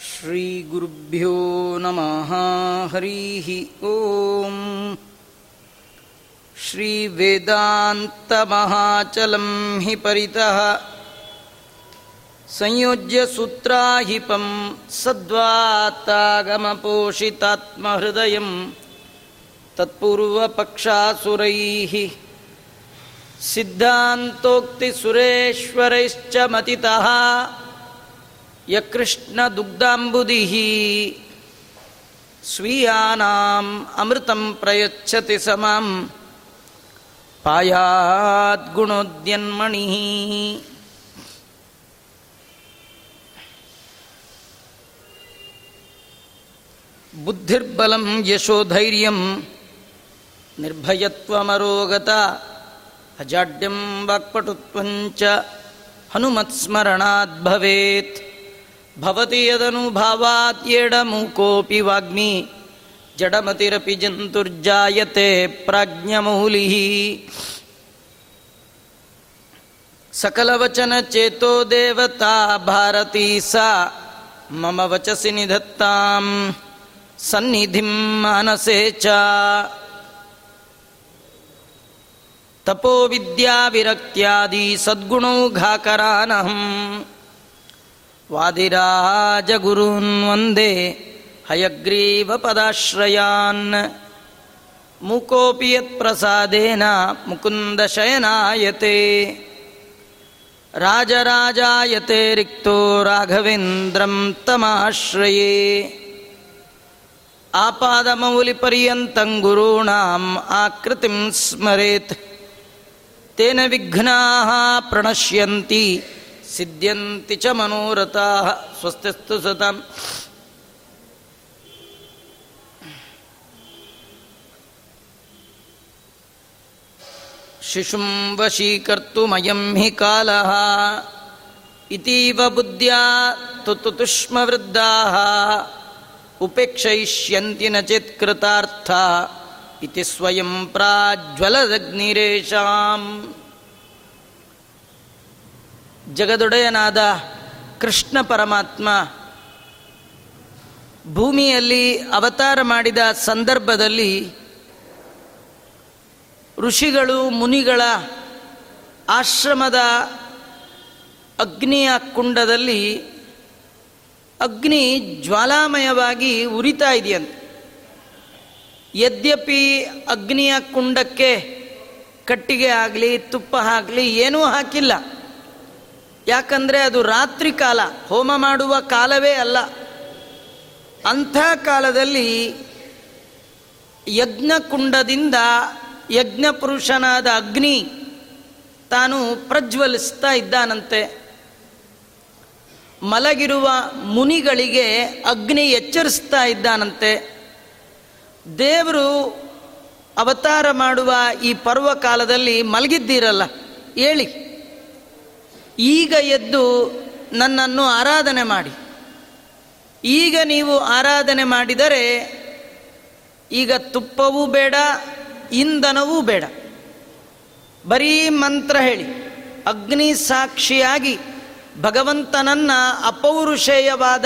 श्रीगुरुभ्यो नमः हरिः ॐ श्रीवेदान्तमहाचलं हि परितः। संयोज्य सूत्राहिपं सद्वातागमपोषितात्महृदयं। तत्पूर्वपक्षासुरैः। सिद्धान्तोक्तिसुरेश्वरैश्च मतितः यकृष्णदुग्धाम्बुदिः स्वीयानाम् अमृतं प्रयच्छति स मां पायाद्गुणोद्यन्मणिः बुद्धिर्बलं यशोधैर्यं निर्भयत्वमरोगता अजाड्यं वाक्पटुत्वञ्च हनुमत्स्मरणाद् भवेत् यदनुभावाद्येडमुकोऽपि वाग्मी। जडमतिरपि जन्तुर्जायते प्राज्ञमौलिः। सकलवचनचेतो देवता भारती सा। मम वचसि निधत्तां सन्निधिं मानसे च। तपोविद्याविरक्त्यादि सद्गुणौघाकरानहम् वादिराजगुरून् वन्दे हयग्रीवपदाश्रयान्। मुकोऽपि यत्प्रसादेन मुकुन्दशयनायते। राजराजायते रिक्तो राघवेन्द्रं तमाश्रये। आपादमौलिपर्यन्तं गुरूणाम् आकृतिं स्मरेत्। तेन विघ्नाः प्रणश्यन्ति सिद्ध्यन्ति च मनोरथाः स्वस्तिस्तु सताम्। शिशुम् वशीकर्तुमयम् हि कालः इतीव बुद्ध्या तुष्मवृद्धाः उपेक्षयिष्यन्ति न चेत्कृतार्था इति स्वयम् प्राज्वलजग्निरेषाम् ಜಗದೊಡೆಯನಾದ ಕೃಷ್ಣ ಪರಮಾತ್ಮ ಭೂಮಿಯಲ್ಲಿ ಅವತಾರ ಮಾಡಿದ ಸಂದರ್ಭದಲ್ಲಿ ಋಷಿಗಳು, ಮುನಿಗಳ ಆಶ್ರಮದ ಅಗ್ನಿಯ ಕುಂಡದಲ್ಲಿ ಅಗ್ನಿ ಜ್ವಾಲಾಮಯವಾಗಿ ಉರಿತಾ ಇದೆಯಂತೆ. ಯದ್ಯಪಿ ಅಗ್ನಿಯ ಕುಂಡಕ್ಕೆ ಕಟ್ಟಿಗೆ ಆಗಲಿ, ತುಪ್ಪ ಆಗಲಿ ಏನೂ ಹಾಕಿಲ್ಲ. ಯಾಕಂದರೆ ಅದು ರಾತ್ರಿ ಕಾಲ, ಹೋಮ ಮಾಡುವ ಕಾಲವೇ ಅಲ್ಲ. ಅಂಥ ಕಾಲದಲ್ಲಿ ಯಜ್ಞಕುಂಡದಿಂದ ಯಜ್ಞ ಪುರುಷನಾದ ಅಗ್ನಿ ತಾನು ಪ್ರಜ್ವಲಿಸ್ತಾ ಇದ್ದಾನಂತೆ. ಮಲಗಿರುವ ಮುನಿಗಳಿಗೆ ಅಗ್ನಿ ಎಚ್ಚರಿಸ್ತಾ ಇದ್ದಾನಂತೆ. ದೇವರು ಅವತಾರ ಮಾಡುವ ಈ ಪರ್ವ ಕಾಲದಲ್ಲಿ ಮಲಗಿದ್ದೀರಲ್ಲ, ಹೇಳಿ. ಈಗ ಎದ್ದು ನನ್ನನ್ನು ಆರಾಧನೆ ಮಾಡಿ. ಈಗ ನೀವು ಆರಾಧನೆ ಮಾಡಿದರೆ ಈಗ ತುಪ್ಪವೂ ಬೇಡ, ಇಂಧನವೂ ಬೇಡ. ಬರೀ ಮಂತ್ರ ಹೇಳಿ. ಅಗ್ನಿ ಸಾಕ್ಷಿಯಾಗಿ ಭಗವಂತನನ್ನ ಅಪೌರುಷೇಯವಾದ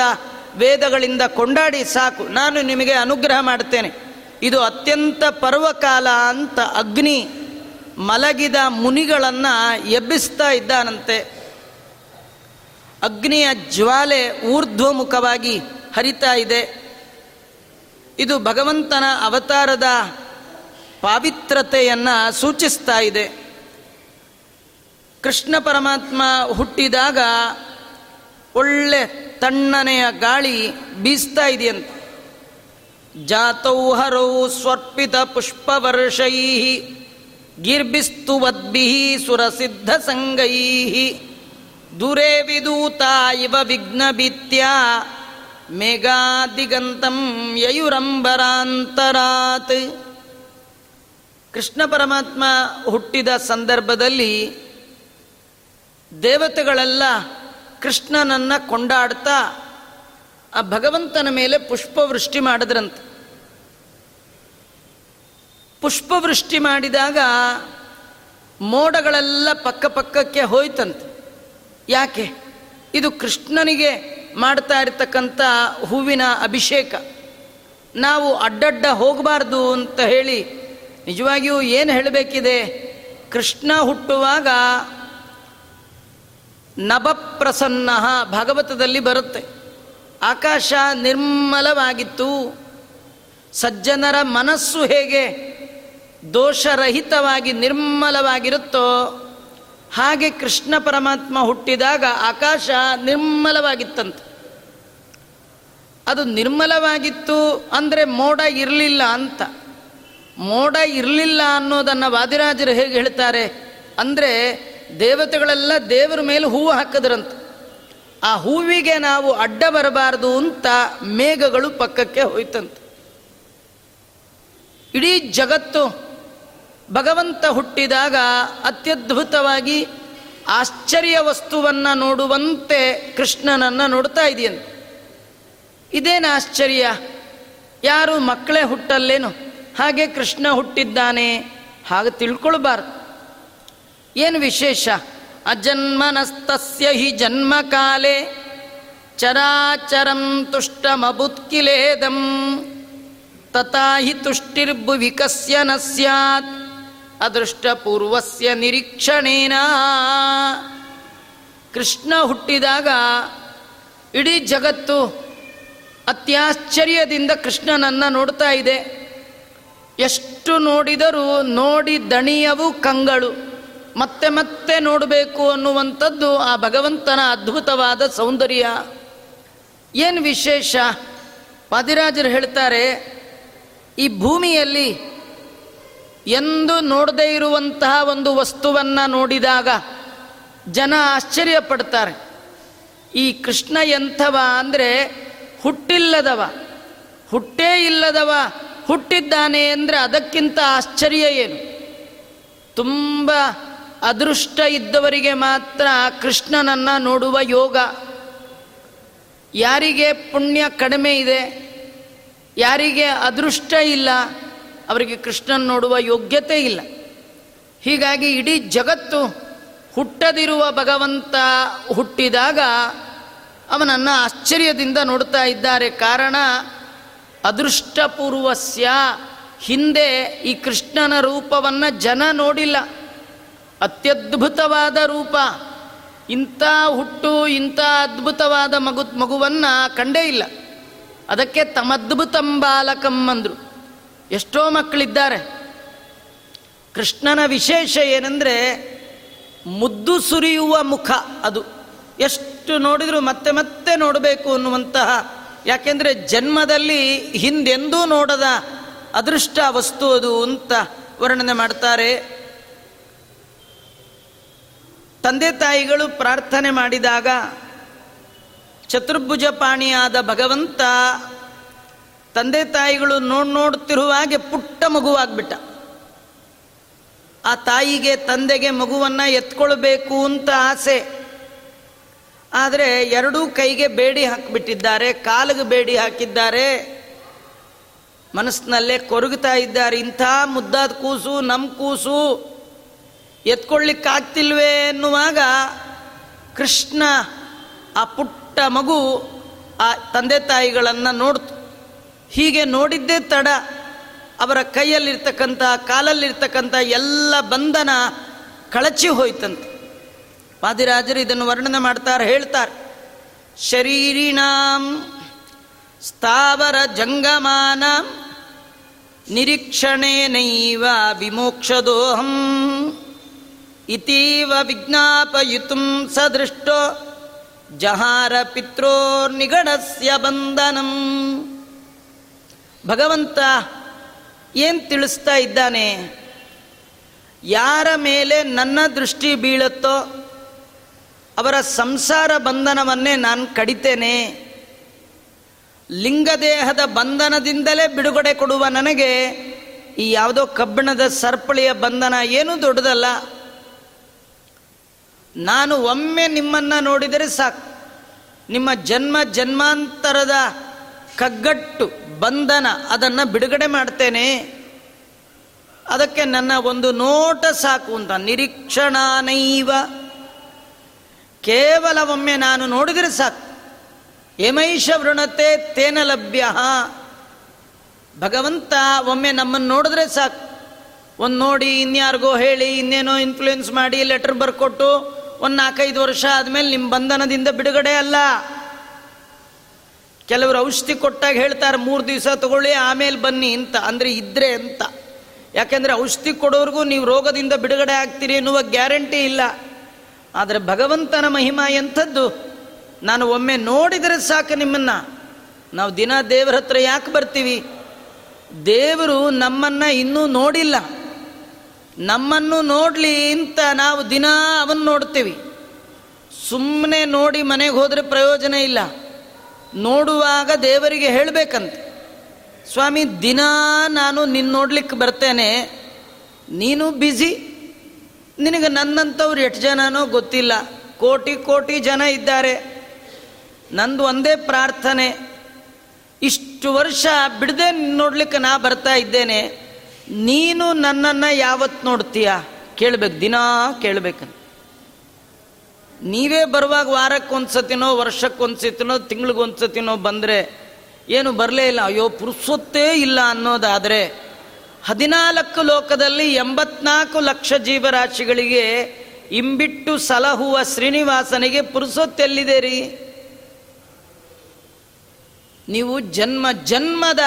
ವೇದಗಳಿಂದ ಕೊಂಡಾಡಿ ಸಾಕು. ನಾನು ನಿಮಗೆ ಅನುಗ್ರಹ ಮಾಡ್ತೇನೆ ಇದು ಅತ್ಯಂತ ಪರ್ವಕಾಲ ಅಂತ ಅಗ್ನಿ ಮಲಗಿದ ಮುನಿಗಳನ್ನು ಎಬ್ಬಿಸ್ತಾ ಇದ್ದಾನಂತೆ. ಅಗ್ನಿಯ ಜ್ವಾಲೆ ಊರ್ಧ್ವಮುಖವಾಗಿ ಹರಿತಾ ಇದೆ. ಇದು ಭಗವಂತನ ಅವತಾರದ ಪಾವಿತ್ರತೆಯನ್ನು ಸೂಚಿಸ್ತಾ ಇದೆ. ಕೃಷ್ಣ ಪರಮಾತ್ಮ ಹುಟ್ಟಿದಾಗ ಒಳ್ಳೆ ತಣ್ಣನೆಯ ಗಾಳಿ ಬೀಸ್ತಾ ಇದೆಯಂತೆ. ಜಾತೌ ಹರೌ ಸ್ವರ್ಪಿತ ಪುಷ್ಪವರ್ಷೈ ಗಿರ್ಬಿಸ್ತುವದ್ಭಿ ಸುರಸಿದ್ಧ ಸಂಗೈ ದೂರೇ ವಿದೂತ ಇವ ವಿಘ್ನಭಿತ್ಯ ಮೇಘಾದಿಗಂತಂ ಯಯುರಂಬರಾಂತರಾತ್ ಕೃಷ್ಣ ಪರಮಾತ್ಮ ಹುಟ್ಟಿದ ಸಂದರ್ಭದಲ್ಲಿ ದೇವತೆಗಳೆಲ್ಲ ಕೃಷ್ಣನನ್ನು ಕೊಂಡಾಡ್ತಾ ಆ ಭಗವಂತನ ಮೇಲೆ ಪುಷ್ಪವೃಷ್ಟಿ ಮಾಡಿದ್ರಂತೆ. ಪುಷ್ಪವೃಷ್ಟಿ ಮಾಡಿದಾಗ ಮೋಡಗಳೆಲ್ಲ ಪಕ್ಕ ಪಕ್ಕಕ್ಕೆ ಹೋಯ್ತಂತೆ. ಯಾಕೆ? ಇದು ಕೃಷ್ಣನಿಗೆ ಮಾಡ್ತಾ ಇರ್ತಕ್ಕಂಥ ಹೂವಿನ ಅಭಿಷೇಕ. ನಾವು ಅಡ್ಡಡ್ಡ ಹೋಗಬಾರ್ದು ಅಂತ ಹೇಳಿ ನಿಜವಾಗಿಯೂ ಏನು ಹೇಳಬೇಕಿದೆ? ಕೃಷ್ಣ ಹುಟ್ಟುವಾಗ ನಭಪ್ರಸನ್ನ ಭಾಗವತದಲ್ಲಿ ಬರುತ್ತೆ. ಆಕಾಶ ನಿರ್ಮಲವಾಗಿತ್ತು. ಸಜ್ಜನರ ಮನಸ್ಸು ಹೇಗೆ ದೋಷರಹಿತವಾಗಿ ನಿರ್ಮಲವಾಗಿರುತ್ತೋ ಹಾಗೆ ಕೃಷ್ಣ ಪರಮಾತ್ಮ ಹುಟ್ಟಿದಾಗ ಆಕಾಶ ನಿರ್ಮಲವಾಗಿತ್ತಂತೆ. ಅದು ನಿರ್ಮಲವಾಗಿತ್ತು ಅಂದರೆ ಮೋಡ ಇರಲಿಲ್ಲ ಅಂತ. ಮೋಡ ಇರಲಿಲ್ಲ ಅನ್ನೋದನ್ನು ವಾದಿರಾಜರು ಹೇಗೆ ಹೇಳ್ತಾರೆ ಅಂದರೆ ದೇವತೆಗಳೆಲ್ಲ ದೇವರ ಮೇಲೆ ಹೂವು ಹಾಕಿದ್ರಂತ. ಆ ಹೂವಿಗೆ ನಾವು ಅಡ್ಡ ಬರಬಾರದು ಅಂತ ಮೇಘಗಳು ಪಕ್ಕಕ್ಕೆ ಹೋಯ್ತಂತೆ. ಇಡೀ ಜಗತ್ತು ಭಗವಂತ ಹುಟ್ಟಿದಾಗ ಅತ್ಯದ್ಭುತವಾಗಿ ಆಶ್ಚರ್ಯ ವಸ್ತುವನ್ನು ನೋಡುವಂತೆ ಕೃಷ್ಣನನ್ನು ನೋಡ್ತಾ ಇದೆಯಂತೆ ಇದೇನು ಆಶ್ಚರ್ಯ? ಯಾರು ಮಕ್ಕಳೇ ಹುಟ್ಟಲ್ಲೇನು? ಹಾಗೆ ಕೃಷ್ಣ ಹುಟ್ಟಿದ್ದಾನೆ ಹಾಗೆ ತಿಳ್ಕೊಳ್ಬಾರ್ದು. ಏನು ವಿಶೇಷ? ಅಜನ್ಮನಸ್ತಸ್ಯ ಹಿ ಜನ್ಮಕಾಲೆ ಚರಾಚರಂ ತುಷ್ಟಮಬುತ್ಕಿಲೇದಂ ತಥಾ ಹಿ ತುಷ್ಟಿರ್ಭುವಿಕಸ್ಯ ನ ಸ್ಯಾತ್. ಅದೃಷ್ಟಪೂರ್ವಸ್ಯ ನಿರೀಕ್ಷಣೇನ. ಕೃಷ್ಣ ಹುಟ್ಟಿದಾಗ ಇಡೀ ಜಗತ್ತು ಅತ್ಯಾಶ್ಚರ್ಯದಿಂದ ಕೃಷ್ಣನನ್ನು ನೋಡ್ತಾ ಇದೆ. ಎಷ್ಟು ನೋಡಿದರೂ ನೋಡಿ ದಣಿಯವು ಕಂಗಳು. ಮತ್ತೆ ಮತ್ತೆ ನೋಡಬೇಕು ಅನ್ನುವಂಥದ್ದು ಆ ಭಗವಂತನ ಅದ್ಭುತವಾದ ಸೌಂದರ್ಯ. ಏನು ವಿಶೇಷ? ಪಾದಿರಾಜರು ಹೇಳ್ತಾರೆ, ಈ ಭೂಮಿಯಲ್ಲಿ ಎಂದು ನೋಡದೇ ಇರುವಂತಹ ಒಂದು ವಸ್ತುವನ್ನು ನೋಡಿದಾಗ ಜನ ಆಶ್ಚರ್ಯ ಪಡ್ತಾರೆ ಈ ಕೃಷ್ಣ ಎಂಥವ ಅಂದರೆ ಹುಟ್ಟಿಲ್ಲದವ, ಹುಟ್ಟೇ ಇಲ್ಲದವ, ಹುಟ್ಟಿದ್ದಾನೆ ಅಂದರೆ ಅದಕ್ಕಿಂತ ಆಶ್ಚರ್ಯ ಏನು? ತುಂಬ ಅದೃಷ್ಟ ಇದ್ದವರಿಗೆ ಮಾತ್ರ ಕೃಷ್ಣನನ್ನು ನೋಡುವ ಯೋಗ. ಯಾರಿಗೆ ಪುಣ್ಯ ಕಡಿಮೆ ಇದೆ, ಯಾರಿಗೆ ಅದೃಷ್ಟ ಇಲ್ಲ ಅವರಿಗೆ ಕೃಷ್ಣನ್ ನೋಡುವ ಯೋಗ್ಯತೆ ಇಲ್ಲ. ಹೀಗಾಗಿ ಇಡೀ ಜಗತ್ತು ಹುಟ್ಟದಿರುವ ಭಗವಂತ ಹುಟ್ಟಿದಾಗ ಅವನನ್ನು ಆಶ್ಚರ್ಯದಿಂದ ನೋಡ್ತಾ ಇದ್ದಾರೆ. ಕಾರಣ ಅದೃಷ್ಟಪೂರ್ವಸ್ಯ ಹಿಂದೆ ಈ ಕೃಷ್ಣನ ರೂಪವನ್ನು ಜನ ನೋಡಿಲ್ಲ. ಅತ್ಯದ್ಭುತವಾದ ರೂಪ. ಇಂಥ ಹುಟ್ಟು, ಇಂಥ ಅದ್ಭುತವಾದ ಮಗು, ಮಗುವನ್ನು ಕಂಡೇ ಇಲ್ಲ. ಅದಕ್ಕೆ ತಮದ್ಭುತಂ ಬಾಲಕಂ ಅಂದರು. ಎಷ್ಟೋ ಮಕ್ಕಳಿದ್ದಾರೆ. ಕೃಷ್ಣನ ವಿಶೇಷ ಏನಂದರೆ ಮುದ್ದು ಸುರಿಯುವ ಮುಖ ಅದು. ಎಷ್ಟು ನೋಡಿದರೂ ಮತ್ತೆ ಮತ್ತೆ ನೋಡಬೇಕು ಅನ್ನುವಂತಹ, ಯಾಕೆಂದರೆ ಜನ್ಮದಲ್ಲಿ ಹಿಂದೆಂದೂ ನೋಡದ ಅದೃಷ್ಟ ವಸ್ತು ಅದು ಅಂತ ವರ್ಣನೆ ಮಾಡ್ತಾರೆ. ತಂದೆ ತಾಯಿಗಳು ಪ್ರಾರ್ಥನೆ ಮಾಡಿದಾಗ ಚತುರ್ಭುಜ ಪಾಣಿಯಾದ ಭಗವಂತ ತಂದೆ ತಾಯಿಗಳು ನೋಡ್ ನೋಡ್ತಿರುವಾಗೆ ಪುಟ್ಟ ಮಗುವಾಗ್ಬಿಟ್ಟ. ಆ ತಾಯಿಗೆ ತಂದೆಗೆ ಮಗುವನ್ನು ಎತ್ಕೊಳ್ಬೇಕು ಅಂತ ಆಸೆ. ಆದರೆ ಎರಡೂ ಕೈಗೆ ಬೇಡಿ ಹಾಕಿಬಿಟ್ಟಿದ್ದಾರೆ, ಕಾಲಿಗೆ ಬೇಡಿ ಹಾಕಿದ್ದಾರೆ. ಮನಸ್ಸಿನಲ್ಲೇ ಕೊರಗುತ್ತಾ ಇದ್ದಾರೆ, ಇಂಥ ಮುದ್ದಾದ ಕೂಸು ನಮ್ಮ ಕೂಸು. ಎತ್ಕೊಳ್ಳಿಕ್ಕಾಗ್ತಿಲ್ವೇ ಎನ್ನುವಾಗ ಕೃಷ್ಣ ಆ ಪುಟ್ಟ ಮಗು ಆ ತಂದೆ ತಾಯಿಗಳನ್ನು ನೋಡ್ತು. ಹೀಗೆ ನೋಡಿದ್ದೇ ತಡ. ಅವರ ಕೈಯಲ್ಲಿರ್ತಕ್ಕಂಥ, ಕಾಲಲ್ಲಿರ್ತಕ್ಕಂಥ ಎಲ್ಲ ಬಂಧನ ಕಳಚಿ ಹೋಯ್ತಂತೆ. ವಾದಿರಾಜರು ಇದನ್ನು ವರ್ಣನೆ ಮಾಡ್ತಾರೆ, ಹೇಳ್ತಾರೆ. ಶರೀರಿಣಾಂ ಸ್ಥಾವರ ಜಂಗಮಾನ ನಿರೀಕ್ಷಣೇನೈವ ವಿಮೋಕ್ಷದೋಹಂ ಇತೀವ ವಿಜ್ಞಾಪಯಿತುಂ ಸದೃಷ್ಟೋ ಜಹಾರ ಪಿತ್ರೋರ್ನಿಗಡಸ್ಯ ಬಂಧನಂ. ಭಗವಂತ ಏನು ತಿಳಿಸ್ತಾ ಇದ್ದಾನೆ? ಯಾರ ಮೇಲೆ ನನ್ನ ದೃಷ್ಟಿ ಬೀಳುತ್ತೋ, ಅವರ ಸಂಸಾರ ಬಂಧನವನ್ನೇ ನಾನು ಕಡಿತೇನೆ. ಲಿಂಗದೇಹದ ಬಂಧನದಿಂದಲೇ ಬಿಡುಗಡೆ ಕೊಡುವ ನನಗೆ ಈ ಯಾವುದೋ ಕಬ್ಬಿಣದ ಸರ್ಪಳಿಯ ಬಂಧನ ಏನೂ ದೊಡ್ಡದಲ್ಲ. ನಾನು ಒಮ್ಮೆ ನಿಮ್ಮನ್ನು ನೋಡಿದರೆ ಸಾಕು. ನಿಮ್ಮ ಜನ್ಮ ಜನ್ಮಾಂತರದ ಕಗ್ಗಟ್ಟು ಬಂಧನ ಅದನ್ನು ಬಿಡುಗಡೆ ಮಾಡ್ತೇನೆ. ಅದಕ್ಕೆ ನನ್ನ ಒಂದು ನೋಟ ಸಾಕು ಅಂತ. ನಿರೀಕ್ಷಣಾನೈವ ಕೇವಲ ಒಮ್ಮೆ ನಾನು ನೋಡಿದರೆ ಸಾಕು. ಯಮೈಷ ವೃಣತೆ ತೇನ ಲಭ್ಯ. ಭಗವಂತ ಒಮ್ಮೆ ನಮ್ಮನ್ನು ನೋಡಿದ್ರೆ ಸಾಕು. ಒಂದು ನೋಡಿ ಇನ್ಯಾರಿಗೋ ಹೇಳಿ, ಇನ್ನೇನೋ ಇನ್ಫ್ಲೂಯೆನ್ಸ್ ಮಾಡಿ ಲೆಟರ್ ಬರ್ಕೊಟ್ಟು, ಒಂದು ನಾಲ್ಕೈದು ವರ್ಷ ಆದಮೇಲೆ ನಿಮ್ಮ ಬಂಧನದಿಂದ ಬಿಡುಗಡೆ ಅಲ್ಲ. ಕೆಲವರು ಔಷಧಿ ಕೊಟ್ಟಾಗ ಹೇಳ್ತಾರೆ, ಮೂರು ದಿವಸ ತಗೊಳ್ಳಿ, ಆಮೇಲೆ ಬನ್ನಿ ಅಂತ. ಅಂದರೆ ಇದ್ರೆ ಅಂತ. ಯಾಕೆಂದರೆ ಔಷಧಿ ಕೊಡೋರ್ಗೂ ನೀವು ರೋಗದಿಂದ ಬಿಡುಗಡೆ ಆಗ್ತೀರಿ ಎನ್ನುವ ಗ್ಯಾರಂಟಿ ಇಲ್ಲ. ಆದರೆ ಭಗವಂತನ ಮಹಿಮಾ ಎಂಥದ್ದು? ನಾನು ಒಮ್ಮೆ ನೋಡಿದರೆ ಸಾಕು ನಿಮ್ಮನ್ನು. ನಾವು ದಿನ ದೇವರ ಹತ್ರ ಯಾಕೆ ಬರ್ತೀವಿ? ದೇವರು ನಮ್ಮನ್ನು ಇನ್ನೂ ನೋಡಿಲ್ಲ. ನಮ್ಮನ್ನು ನೋಡಲಿ ಅಂತ ನಾವು ದಿನ ಅವನ್ನ ನೋಡ್ತೀವಿ. ಸುಮ್ಮನೆ ನೋಡಿ ಮನೆಗೆ ಹೋದರೆ ಪ್ರಯೋಜನ ಇಲ್ಲ. ನೋಡುವಾಗ ದೇವರಿಗೆ ಹೇಳಬೇಕಂತ, ಸ್ವಾಮಿ, ದಿನ ನಾನು ನಿನ್ನ ನೋಡ್ಲಿಕ್ಕೆ ಬರ್ತೇನೆ, ನೀನು ಬ್ಯುಸಿ ನಿನಗೆ ನನ್ನಂಥವ್ರು ಎಷ್ಟು ಜನನೋ ಗೊತ್ತಿಲ್ಲ, ಕೋಟಿ ಕೋಟಿ ಜನ ಇದ್ದಾರೆ, ನಂದು ಒಂದೇ ಪ್ರಾರ್ಥನೆ, ಇಷ್ಟು ವರ್ಷ ಬಿಡದೆ ನೋಡ್ಲಿಕ್ಕೆ ನಾ ಬರ್ತಾ ಇದ್ದೇನೆ, ನೀನು ನನ್ನನ್ನು ಯಾವತ್ತು ನೋಡ್ತೀಯ? ಕೇಳ್ಬೇಕು, ದಿನ ಕೇಳ್ಬೇಕಂತ. ನೀವೇ ಬರುವಾಗ ವಾರಕ್ಕೆ ವರ್ಷಕ್ಕೊಂದ್ಸತಿನೋ ವರ್ಷಕ್ಕೆ ಒಂದ್ಸತಿನೋ ತಿಂಗಳಿಗೆ ಒಂದ್ಸತಿನೋ ಬಂದರೆ ಏನು ಬರಲೇ ಇಲ್ಲ. ಅಯ್ಯೋ ಪುರುಸೊತ್ತೇ ಇಲ್ಲ ಅನ್ನೋದಾದರೆ ಹದಿನಾಲ್ಕು ಲೋಕದಲ್ಲಿ ಎಂಬತ್ನಾಲ್ಕು ಲಕ್ಷ ಜೀವರಾಶಿಗಳಿಗೆ ಇಂಬಿಟ್ಟು ಸಲಹುವ ಶ್ರೀನಿವಾಸನಿಗೆ ಪುರುಸೊತ್ತೆಲ್ಲಿದೆ ರೀ? ನೀವು ಜನ್ಮ, ಜನ್ಮದ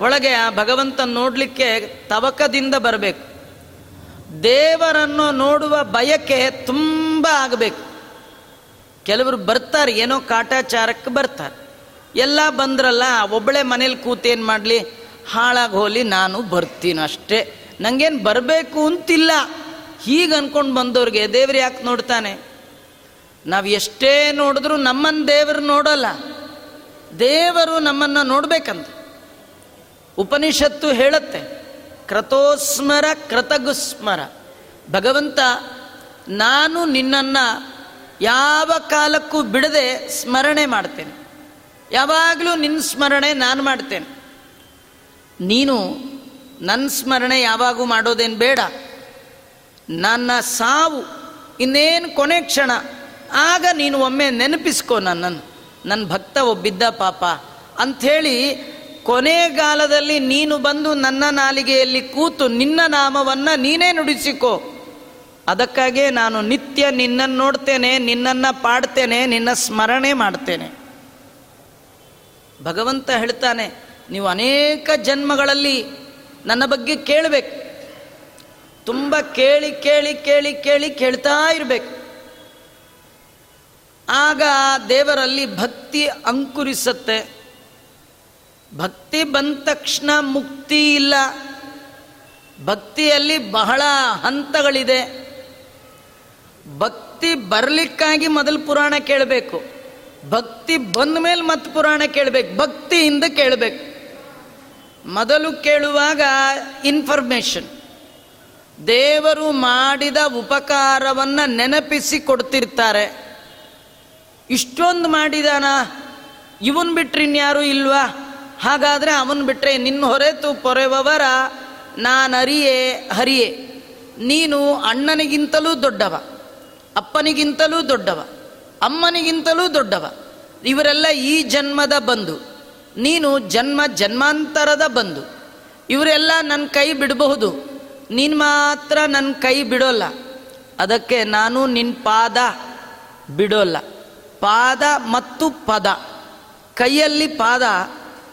ಒಳಗೆ ಆ ಭಗವಂತ ನೋಡಲಿಕ್ಕೆ ತವಕದಿಂದ ಬರಬೇಕು. ದೇವರನ್ನು ನೋಡುವ ಬಯಕೆ ತುಂಬ ಆಗಬೇಕು. ಕೆಲವರು ಬರ್ತಾರೆ, ಏನೋ ಕಾಟಾಚಾರಕ್ಕೆ ಬರ್ತಾರೆ. ಎಲ್ಲ ಬಂದ್ರಲ್ಲ, ಒಬ್ಬಳೆ ಮನೇಲಿ ಕೂತೇನು ಮಾಡಲಿ? ಹಾಳಾಗಿ ಹೋಲಿ ನಾನು ಬರ್ತೀನಿ ಅಷ್ಟೇ. ನನಗೇನು ಬರಬೇಕು ಅಂತಿಲ್ಲ. ಹೀಗೆ ಅಂದ್ಕೊಂಡು ಬಂದವ್ರಿಗೆ ದೇವ್ರು ಯಾಕೆ ನೋಡ್ತಾನೆ? ನಾವು ಎಷ್ಟೇ ನೋಡಿದ್ರೂ ನಮ್ಮನ್ನು ದೇವರು ನೋಡೋಲ್ಲ. ದೇವರು ನಮ್ಮನ್ನು ನೋಡಬೇಕಂತ. ಉಪನಿಷತ್ತು ಹೇಳುತ್ತೆ, ಕ್ರತೋಸ್ಮರ ಕೃತಗುಸ್ಮರ. ಭಗವಂತ, ನಾನು ನಿನ್ನನ್ನು ಯಾವ ಕಾಲಕ್ಕೂ ಬಿಡದೆ ಸ್ಮರಣೆ ಮಾಡ್ತೇನೆ. ಯಾವಾಗಲೂ ನಿನ್ನ ಸ್ಮರಣೆ ನಾನು ಮಾಡ್ತೇನೆ. ನೀನು ನನ್ನ ಸ್ಮರಣೆ ಯಾವಾಗೂ ಮಾಡೋದೇನು ಬೇಡ. ನನ್ನ ಸಾವು ಇನ್ನೇನು ಕೊನೆ ಕ್ಷಣ. ಆಗ ನೀನು ಒಮ್ಮೆ ನೆನಪಿಸ್ಕೋ ನನ್ನನ್ನು ನನ್ನ ಭಕ್ತ ಒಬ್ಬಿದ್ದ ಪಾಪ. ಅಂಥೇಳಿ ಕೊನೆಗಾಲದಲ್ಲಿ ನೀನು ಬಂದು ನನ್ನ ನಾಲಿಗೆಯಲ್ಲಿ ಕೂತು ನಿನ್ನ ನಾಮವನ್ನು ನೀನೇ ನುಡಿಸಿಕೋ. ಅದಕ್ಕಾಗೇ ನಾನು ನಿತ್ಯ ನಿನ್ನನ್ನು ನೋಡ್ತೇನೆ, ನಿನ್ನನ್ನು ಪಾಡ್ತೇನೆ, ನಿನ್ನ ಸ್ಮರಣೆ ಮಾಡ್ತೇನೆ. ಭಗವಂತ ಹೇಳ್ತಾನೆ, ನೀವು ಅನೇಕ ಜನ್ಮಗಳಲ್ಲಿ ನನ್ನ ಬಗ್ಗೆ ಕೇಳಬೇಕು. ತುಂಬ ಕೇಳಿ ಕೇಳಿ ಕೇಳಿ ಕೇಳಿ ಕೇಳ್ತಾ ಇರಬೇಕು. ಆಗ ದೇವರಲ್ಲಿ ಭಕ್ತಿ ಅಂಕುರಿಸುತ್ತೆ. ಭಕ್ತಿ ಬಂದ ತಕ್ಷಣ ಮುಕ್ತಿ ಇಲ್ಲ. ಭಕ್ತಿಯಲ್ಲಿ ಬಹಳ ಹಂತಗಳಿದೆ. ಭಕ್ತಿ ಬರಲಿಕ್ಕಾಗಿ ಮೊದಲು ಪುರಾಣ ಕೇಳಬೇಕು. ಭಕ್ತಿ ಬಂದ ಮೇಲೆ ಮತ್ತೆ ಪುರಾಣ ಕೇಳಬೇಕು. ಭಕ್ತಿಯಿಂದ ಕೇಳಬೇಕು. ಮೊದಲು ಕೇಳುವಾಗ ಇನ್ಫಾರ್ಮೇಶನ್ ದೇವರು ಮಾಡಿದ ಉಪಕಾರವನ್ನು ನೆನಪಿಸಿ ಕೊಡ್ತಿರ್ತಾರೆ. ಇಷ್ಟೊಂದು ಮಾಡಿದಾನ? ಇವನ್ ಬಿಟ್ರೆ ಇನ್ಯಾರು ಇಲ್ವಾ? ಹಾಗಾದರೆ ಅವನ್ ಬಿಟ್ಟರೆ ನಿನ್ನ ಹೊರೆತು ಪೊರೆವವರ ನಾನರಿಯೇ ಹರಿಯೇ. ನೀನು ಅಣ್ಣನಿಗಿಂತಲೂ ದೊಡ್ಡವ. ಅಪ್ಪನಿಗಿಂತಲೂ ದೊಡ್ಡವ, ಅಮ್ಮನಿಗಿಂತಲೂ ದೊಡ್ಡವ. ಇವರೆಲ್ಲ ಈ ಜನ್ಮದ ಬಂಧು, ನೀನು ಜನ್ಮ ಜನ್ಮಾಂತರದ ಬಂಧು. ಇವರೆಲ್ಲ ನನ್ನ ಕೈ ಬಿಡಬಹುದು, ನೀನು ಮಾತ್ರ ನನ್ನ ಕೈ ಬಿಡೋಲ್ಲ. ಅದಕ್ಕೆ ನಾನು ನಿನ್ನ ಪಾದ ಬಿಡೋಲ್ಲ. ಪಾದ ಮತ್ತು ಪದ, ಕೈಯಲ್ಲಿ ಪಾದ,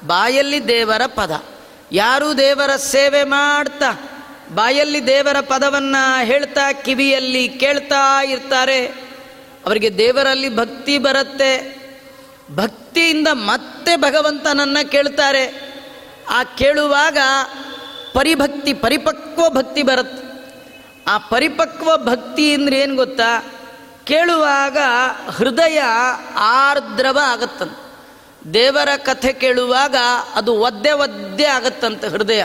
ಬಾಯಲ್ಲಿ ದೇವರ ಪದ. ಯಾರು ದೇವರ ಸೇವೆ ಮಾಡ್ತಾ ಬಾಯಲ್ಲಿ ದೇವರ ಪದವನ್ನು ಹೇಳ್ತಾ ಕಿವಿಯಲ್ಲಿ ಕೇಳ್ತಾ ಇರ್ತಾರೆ. ಅವರಿಗೆ ದೇವರಲ್ಲಿ ಭಕ್ತಿ ಬರುತ್ತೆ. ಭಕ್ತಿಯಿಂದ ಮತ್ತೆ ಭಗವಂತನನ್ನು ಕೇಳ್ತಾರೆ. ಆ ಕೇಳುವಾಗ ಪರಿಭಕ್ತಿ, ಪರಿಪಕ್ವ ಭಕ್ತಿ ಬರುತ್ತೆ. ಆ ಪರಿಪಕ್ವ ಭಕ್ತಿ ಅಂದ್ರೆ ಏನು ಗೊತ್ತಾ? ಕೇಳುವಾಗ ಹೃದಯ ಆರ್ದ್ರವ ಆಗತ್ತಂತ. ದೇವರ ಕಥೆ ಕೇಳುವಾಗ ಅದು ಒದ್ದೆ ಒದ್ದೆ ಆಗತ್ತಂತೆ ಹೃದಯ.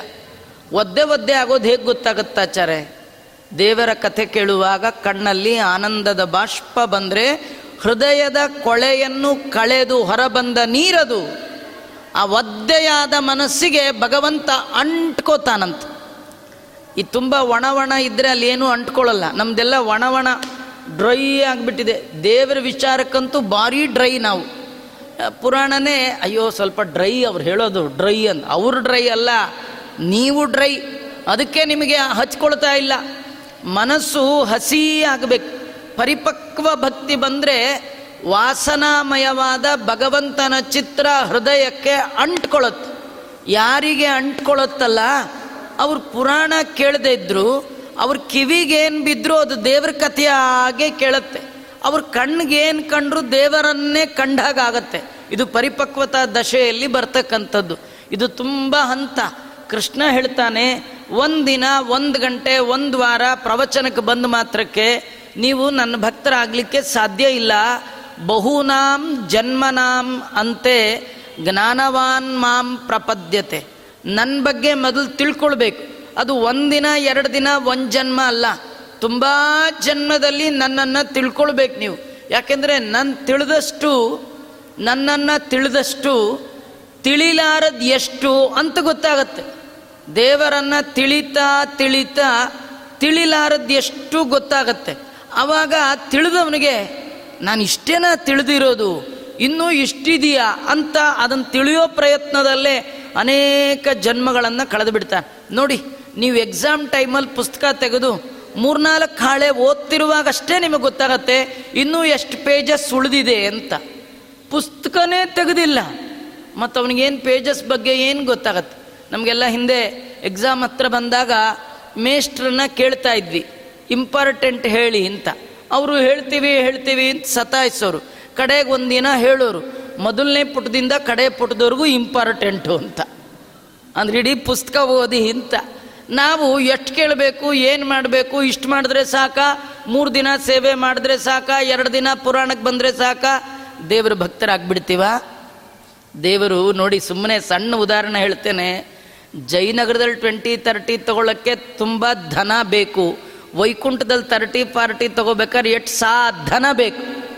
ಒದ್ದೆ ಒದ್ದೆ ಆಗೋದು ಹೇಗೆ ಗೊತ್ತಾಗುತ್ತಾಚಾರೆ ದೇವರ ಕಥೆ ಕೇಳುವಾಗ ಕಣ್ಣಲ್ಲಿ ಆನಂದದ ಬಾಷ್ಪ ಬಂದರೆ ಹೃದಯದ ಕೊಳೆಯನ್ನು ಕಳೆದು ಹೊರಬಂದ ನೀರದು. ಆ ಒದ್ದೆಯಾದ ಮನಸ್ಸಿಗೆ ಭಗವಂತ ಅಂಟ್ಕೋತಾನಂತ. ಈ ತುಂಬ ಒಣ ಒಣ ಇದ್ದರೆ ಅಲ್ಲಿ ಏನೂ ಅಂಟ್ಕೊಳ್ಳಲ್ಲ. ನಮ್ದೆಲ್ಲ ಒಣ ಒಣ ಡ್ರೈ ಆಗಿಬಿಟ್ಟಿದೆ. ದೇವರ ವಿಚಾರಕ್ಕಂತೂ ಭಾರಿ ಡ್ರೈ ನಾವು. ಪುರಾಣನೇ, ಅಯ್ಯೋ ಸ್ವಲ್ಪ ಡ್ರೈ ಅವ್ರು ಹೇಳೋದು ಡ್ರೈ ಅಂತ ಅವ್ರು ಡ್ರೈ ಅಲ್ಲ. ನೀವು ಡ್ರೈ, ಅದಕ್ಕೆ ನಿಮಗೆ ಹಚ್ಕೊಳ್ತಾ ಇಲ್ಲ. ಮನಸ್ಸು ಹಸಿ ಆಗಬೇಕು. ಪರಿಪಕ್ವ ಭಕ್ತಿ ಬಂದರೆ ವಾಸನಾಮಯವಾದ ಭಗವಂತನ ಚಿತ್ರ ಹೃದಯಕ್ಕೆ ಅಂಟ್ಕೊಳ್ಳುತ್ತೆ ಯಾರಿಗೆ ಅಂಟ್ಕೊಳ್ಳುತ್ತಲ್ಲ ಅವ್ರು ಪುರಾಣ ಕೇಳದೇ ಇದ್ರು, ಅವ್ರ ಕಿವಿಗೇನು ಬಿದ್ದರೂ ಅದು ದೇವ್ರ ಕಥೆಯ ಹಾಗೆ ಕೇಳುತ್ತೆ. ಅವ್ರ ಕಣ್ಣಿಗೇನು ಕಂಡ್ರು ದೇವರನ್ನೇ ಕಂಡಾಗತ್ತೆ ಇದು ಪರಿಪಕ್ವತಾ ದಶೆಯಲ್ಲಿ ಬರ್ತಕ್ಕಂಥದ್ದು. ಇದು ತುಂಬ ಹಂತ. ಕೃಷ್ಣ ಹೇಳ್ತಾನೆ, ಒಂದಿನ ಒಂದು ಗಂಟೆ ಒಂದು ವಾರ ಪ್ರವಚನಕ್ಕೆ ಬಂದ ಮಾತ್ರಕ್ಕೆ ನೀವು ನನ್ನ ಭಕ್ತರಾಗಲಿಕ್ಕೆ ಸಾಧ್ಯ ಇಲ್ಲ. ಬಹುನಾಂ ಜನ್ಮನಾಂ ಅಂತೆ ಜ್ಞಾನವಾನ್ ಮಾಂ ಪ್ರಪದ್ಯತೆ. ನನ್ನ ಬಗ್ಗೆ ಮೊದಲು ತಿಳ್ಕೊಳ್ಬೇಕು. ಅದು ಒಂದಿನ, ಎರಡು ದಿನ, ಒಂದು ಜನ್ಮ ಅಲ್ಲ. ತುಂಬ ಜನ್ಮದಲ್ಲಿ ನನ್ನನ್ನು ತಿಳ್ಕೊಳ್ಬೇಕು ನೀವು. ಯಾಕೆಂದರೆ ನನ್ನ ತಿಳಿದಷ್ಟು, ನನ್ನನ್ನು ತಿಳಿದಷ್ಟು ತಿಳಿಲಾರದು ಎಷ್ಟು ಅಂತ ಗೊತ್ತಾಗತ್ತೆ. ದೇವರನ್ನು ತಿಳಿತಾ ತಿಳಿತಾ ತಿಳಿಲಾರದ್ದು ಎಷ್ಟು ಗೊತ್ತಾಗತ್ತೆ. ಆವಾಗ ತಿಳಿದವನಿಗೆ, ನಾನು ಇಷ್ಟೇನ ತಿಳಿದಿರೋದು? ಇನ್ನೂ ಇಷ್ಟಿದೆಯಾ? ಅಂತ ಅದನ್ನು ತಿಳಿಯೋ ಪ್ರಯತ್ನದಲ್ಲೇ ಅನೇಕ ಜನ್ಮಗಳನ್ನು ಕಳೆದು ಬಿಡ್ತಾನೆ. ನೋಡಿ, ನೀವು ಎಕ್ಸಾಮ್ ಟೈಮಲ್ಲಿ ಪುಸ್ತಕ ತೆಗೆದು ಮೂರ್ನಾಲ್ಕು ಹಾಳೆ ಓದ್ತಿರುವಾಗಷ್ಟೇ ನಿಮಗೆ ಗೊತ್ತಾಗತ್ತೆ, ಇನ್ನೂ ಎಷ್ಟು ಪೇಜಸ್ ಉಳಿದಿದೆ ಅಂತ. ಪುಸ್ತಕನೇ ತೆಗೆದಿಲ್ಲ. ಮತ್ತು ಅವನಿಗೇನು ಪೇಜಸ್ ಬಗ್ಗೆ ಏನು ಗೊತ್ತಾಗತ್ತೆ? ನಮಗೆಲ್ಲ ಹಿಂದೆ ಎಕ್ಸಾಮ್ ಹತ್ರ ಬಂದಾಗ ಮೇಸ್ಟ್ರನ್ನ ಕೇಳ್ತಾ ಇದ್ವಿ. ಇಂಪಾರ್ಟೆಂಟ್ ಹೇಳಿ ಅಂತ. ಅವರು ಹೇಳ್ತೀವಿ ಹೇಳ್ತೀವಿ ಅಂತ ಸತಾಯಿಸೋರು. ಕಡೆಗೆ ಒಂದಿನ ಹೇಳೋರು, ಮೊದಲನೇ ಪುಟದಿಂದ ಕಡೆ ಪುಟದವರೆಗೂ ಇಂಪಾರ್ಟೆಂಟು ಅಂತ. ಅಂದ್ರೆ ಇಡೀ ಪುಸ್ತಕ ಓದಿ ಇಂತ. ನಾವು ಎಷ್ಟು ಕೇಳಬೇಕು, ಏನು ಮಾಡಬೇಕು, ಇಷ್ಟು ಮಾಡಿದ್ರೆ ಸಾಕ, ಮೂರು ದಿನ ಸೇವೆ ಮಾಡಿದ್ರೆ ಸಾಕ, ಎರಡು ದಿನ ಪುರಾಣಕ್ಕೆ ಬಂದರೆ ಸಾಕ. ದೇವರು ಭಕ್ತರಾಗ್ಬಿಡ್ತೀವ? ದೇವರು ನೋಡಿ ಸುಮ್ಮನೆ ಸಣ್ಣ ಉದಾಹರಣೆ ಹೇಳ್ತೇನೆ. ಜಯನಗರದಲ್ಲಿ ಟ್ವೆಂಟಿ ತರ್ಟಿ ತಗೊಳ್ಳೋಕ್ಕೆ ತುಂಬ ಧನ ಬೇಕು. ವೈಕುಂಠದಲ್ಲಿ ತರ್ಟಿ ಪಾರ್ಟಿ ತಗೋಬೇಕಾದ್ರೆ ಎಷ್ಟು ಸಾಧನ ಬೇಕು.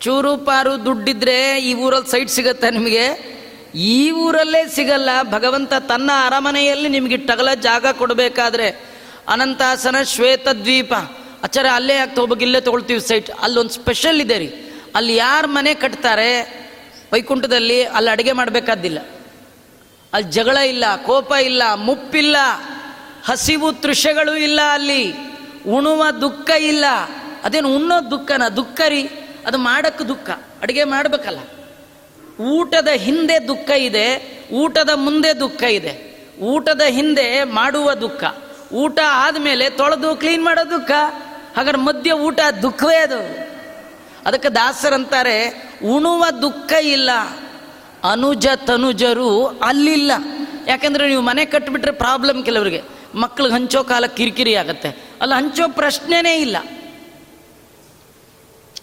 ಚೂರು ಪಾರು ದುಡ್ಡಿದ್ರೆ ಈ ಊರಲ್ಲಿ ಸೈಟ್ ಸಿಗತ್ತೆ ನಿಮಗೆ? ಈ ಊರಲ್ಲೇ ಸಿಗಲ್ಲ. ಭಗವಂತ ತನ್ನ ಅರಮನೆಯಲ್ಲಿ ನಿಮಗೆ ಟಗಲ ಜಾಗ ಕೊಡಬೇಕಾದ್ರೆ ಅನಂತಾಸನ ಶ್ವೇತ ದ್ವೀಪ. ಆಚಾರ ಅಲ್ಲೇ ಯಾಕೆ ತಗೋಬೇಕು ಇಲ್ಲೇ ತೊಗೊಳ್ತೀವಿ ಸೈಟ್ ಅಲ್ಲೊಂದು ಸ್ಪೆಷಲ್ ಇದೆ ರೀ. ಅಲ್ಲಿ ಯಾರು ಮನೆ ಕಟ್ತಾರೆ? ವೈಕುಂಠದಲ್ಲಿ ಅಲ್ಲಿ ಅಡುಗೆ ಮಾಡಬೇಕಾದಿಲ್ಲ ಅಲ್ಲಿ ಜಗಳ ಇಲ್ಲ, ಕೋಪ ಇಲ್ಲ, ಮುಪ್ಪಿಲ್ಲ, ಹಸಿವು ತೃಷಗಳು ಇಲ್ಲ ಅಲ್ಲಿ, ಉಣುವ ದುಃಖ ಇಲ್ಲ. ಅದೇನು ಉಣ್ಣೋ ದುಃಖನ? ದುಃಖ ರೀ. ಅದು ಮಾಡೋಕ್ಕೆ ದುಃಖ. ಅಡುಗೆ ಮಾಡಬೇಕಲ್ಲ. ಊಟದ ಹಿಂದೆ ದುಃಖ ಇದೆ, ಊಟದ ಮುಂದೆ ದುಃಖ ಇದೆ. ಊಟದ ಹಿಂದೆ ಮಾಡುವ ದುಃಖ. ಊಟ ಆದಮೇಲೆ ತೊಳೆದು ಕ್ಲೀನ್ ಮಾಡೋ ದುಃಖ. ಹಾಗಾದ್ರೆ ಮಧ್ಯ ಊಟ ದುಃಖವೇ ಅದು. ಅದಕ್ಕೆ ದಾಸರಂತಾರೆ, ಉಣುವ ದುಃಖ ಇಲ್ಲ. ಅನುಜ ತನುಜರು ಅಲ್ಲಿಲ್ಲ. ಯಾಕಂದರೆ ನೀವು ಮನೆ ಕಟ್ಟಿಬಿಟ್ರೆ ಪ್ರಾಬ್ಲಮ್ ಕೆಲವರಿಗೆ. ಮಕ್ಳಿಗೆ ಹಂಚೋ ಕಾಲ ಕಿರಿಕಿರಿ ಆಗುತ್ತೆ. ಅಲ್ಲಿ ಹಂಚೋ ಪ್ರಶ್ನೆನೇ ಇಲ್ಲ.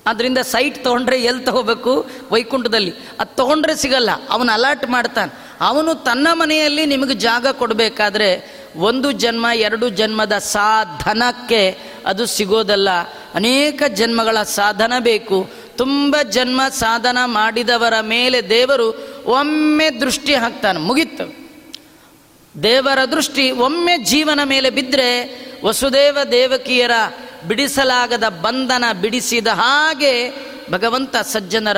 ಅದರಿಂದ ಸೈಟ್ ತೊಗೊಂಡ್ರೆ ಎಲ್ಲಿ ತಗೋಬೇಕು? ವೈಕುಂಠದಲ್ಲಿ. ಅದು ತೊಗೊಂಡ್ರೆ ಸಿಗಲ್ಲ. ಅವನು ಅಲರ್ಟ್ ಮಾಡ್ತಾನೆ. ಅವನು ತನ್ನ ಮನೆಯಲ್ಲಿ ನಿಮಗೆ ಜಾಗ ಕೊಡಬೇಕಾದ್ರೆ ಒಂದು ಜನ್ಮ, ಎರಡು ಜನ್ಮದ ಸಾಧನಕ್ಕೆ ಅದು ಸಿಗೋದಲ್ಲ. ಅನೇಕ ಜನ್ಮಗಳ ಸಾಧನ ಬೇಕು. ತುಂಬ ಜನ್ಮ ಸಾಧನ ಮಾಡಿದವರ ಮೇಲೆ ದೇವರು ಒಮ್ಮೆ ದೃಷ್ಟಿ ಹಾಕ್ತಾನೆ. ಮುಗೀತು. ದೇವರ ದೃಷ್ಟಿ ಒಮ್ಮೆ ಜೀವನ ಮೇಲೆ ಬಿದ್ದರೆ ವಸುದೇವ ದೇವಕಿಯರ ಬಿಡಿಸಲಾಗದ ಬಂಧನ ಬಿಡಿಸಿದ ಹಾಗೆ ಭಗವಂತ ಸಜ್ಜನರ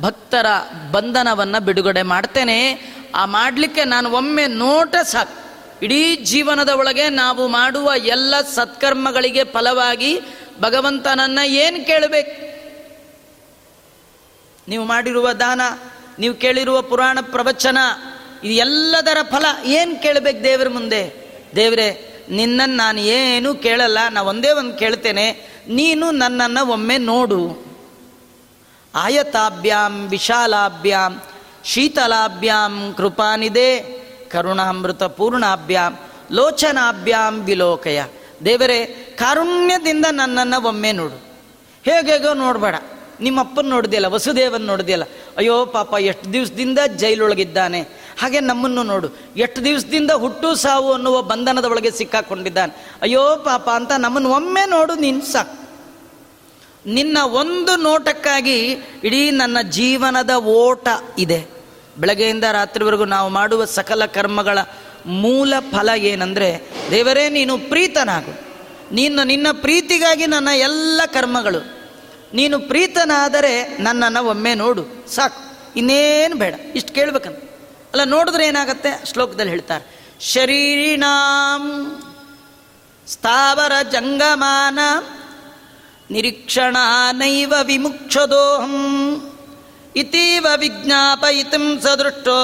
ಭಕ್ತರ ಬಂಧನವನ್ನು ಬಿಡುಗಡೆ ಮಾಡ್ತೇನೆ. ಆ ಮಾಡಲಿಕ್ಕೆ ನಾನು ಒಮ್ಮೆ ನೋಟ ಸಾಕು. ಇಡೀ ಜೀವನದ ಒಳಗೆ ನಾವು ಮಾಡುವ ಎಲ್ಲ ಸತ್ಕರ್ಮಗಳಿಗೆ ಫಲವಾಗಿ ಭಗವಂತನನ್ನ ಏನು ಕೇಳಬೇಕು? ನೀವು ಮಾಡಿರುವ ದಾನ, ನೀವು ಕೇಳಿರುವ ಪುರಾಣ ಪ್ರವಚನ, ಇದು ಎಲ್ಲದರ ಫಲ ಏನು ಕೇಳಬೇಕು ದೇವರ ಮುಂದೆ? ದೇವರೇ, ನಿನ್ನನ್ನು ನಾನು ಏನು ಕೇಳಲ್ಲ, ನಾ ಒಂದೇ ಒಂದು ಕೇಳ್ತೇನೆ, ನೀನು ನನ್ನನ್ನು ಒಮ್ಮೆ ನೋಡು. ಆಯತಾಭ್ಯಾಂ, ವಿಶಾಲಾಭ್ಯಾಂ ಶೀತಲಾಭ್ಯಾಂ ಕೃಪಾನಿದೆ ಕರುಣಾಮೃತ ಪೂರ್ಣಾಭ್ಯಾಂ ಲೋಚನಾಭ್ಯಾಂ ವಿಲೋಕಯ. ದೇವರೇ, ಕಾರುಣ್ಯದಿಂದ ನನ್ನನ್ನು ಒಮ್ಮೆ ನೋಡು. ಹೇಗೇಗೋ ನೋಡಬೇಡ. ನಿಮ್ಮಪ್ಪನ ನೋಡಿದೆಯಲ್ಲ, ವಸುದೇವನ್ ನೋಡಿದೆಯಲ್ಲ. ಅಯ್ಯೋ ಪಾಪ, ಎಷ್ಟು ದಿವಸದಿಂದ ಜೈಲೊಳಗಿದ್ದಾನೆ. ಹಾಗೆ ನಮ್ಮನ್ನು ನೋಡು. ಎಷ್ಟು ದಿವಸದಿಂದ ಹುಟ್ಟು ಸಾವು ಅನ್ನುವ ಬಂಧನದ ಒಳಗೆ ಸಿಕ್ಕಾಕೊಂಡಿದ್ದಾನೆ. ಅಯ್ಯೋ ಪಾಪ, ಅಂತ ನಮ್ಮನ್ನು ಒಮ್ಮೆ ನೋಡು, ನೀನು ಸಾಕು. ನಿನ್ನ ಒಂದು ನೋಟಕ್ಕಾಗಿ ಇಡೀ ನನ್ನ ಜೀವನದ ಓಟ ಇದೆ. ಬೆಳಗ್ಗೆಯಿಂದ ರಾತ್ರಿವರೆಗೂ ನಾವು ಮಾಡುವ ಸಕಲ ಕರ್ಮಗಳ ಮೂಲ ಫಲ ಏನಂದರೆ, ದೇವರೇ, ನೀನು ಪ್ರೀತನಾಗು. ನೀನು ನಿನ್ನ ಪ್ರೀತಿಗಾಗಿ ನನ್ನ ಎಲ್ಲ ಕರ್ಮಗಳು. ನೀನು ಪ್ರೀತನಾದರೆ ನನ್ನನ್ನು ಒಮ್ಮೆ ನೋಡು. ಸಾಕು. ಇನ್ನೇನು ಬೇಡ. ಇಷ್ಟು ಕೇಳ್ಬೇಕಂತ. ಅಲ್ಲ, ನೋಡಿದ್ರೆ ಏನಾಗುತ್ತೆ? ಶ್ಲೋಕದಲ್ಲಿ ಹೇಳ್ತಾರೆ, ಶರೀರಿಣಾಂ ಸ್ಥಾವರ ಜಂಗಮಾನ ನಿರೀಕ್ಷಣಾನೈವ ವಿಮುಕ್ಷದೋಹಂ. ಇತೀವ ವಿಜ್ಞಾಪಯಿತಂ ಸದೃಷ್ಟೋ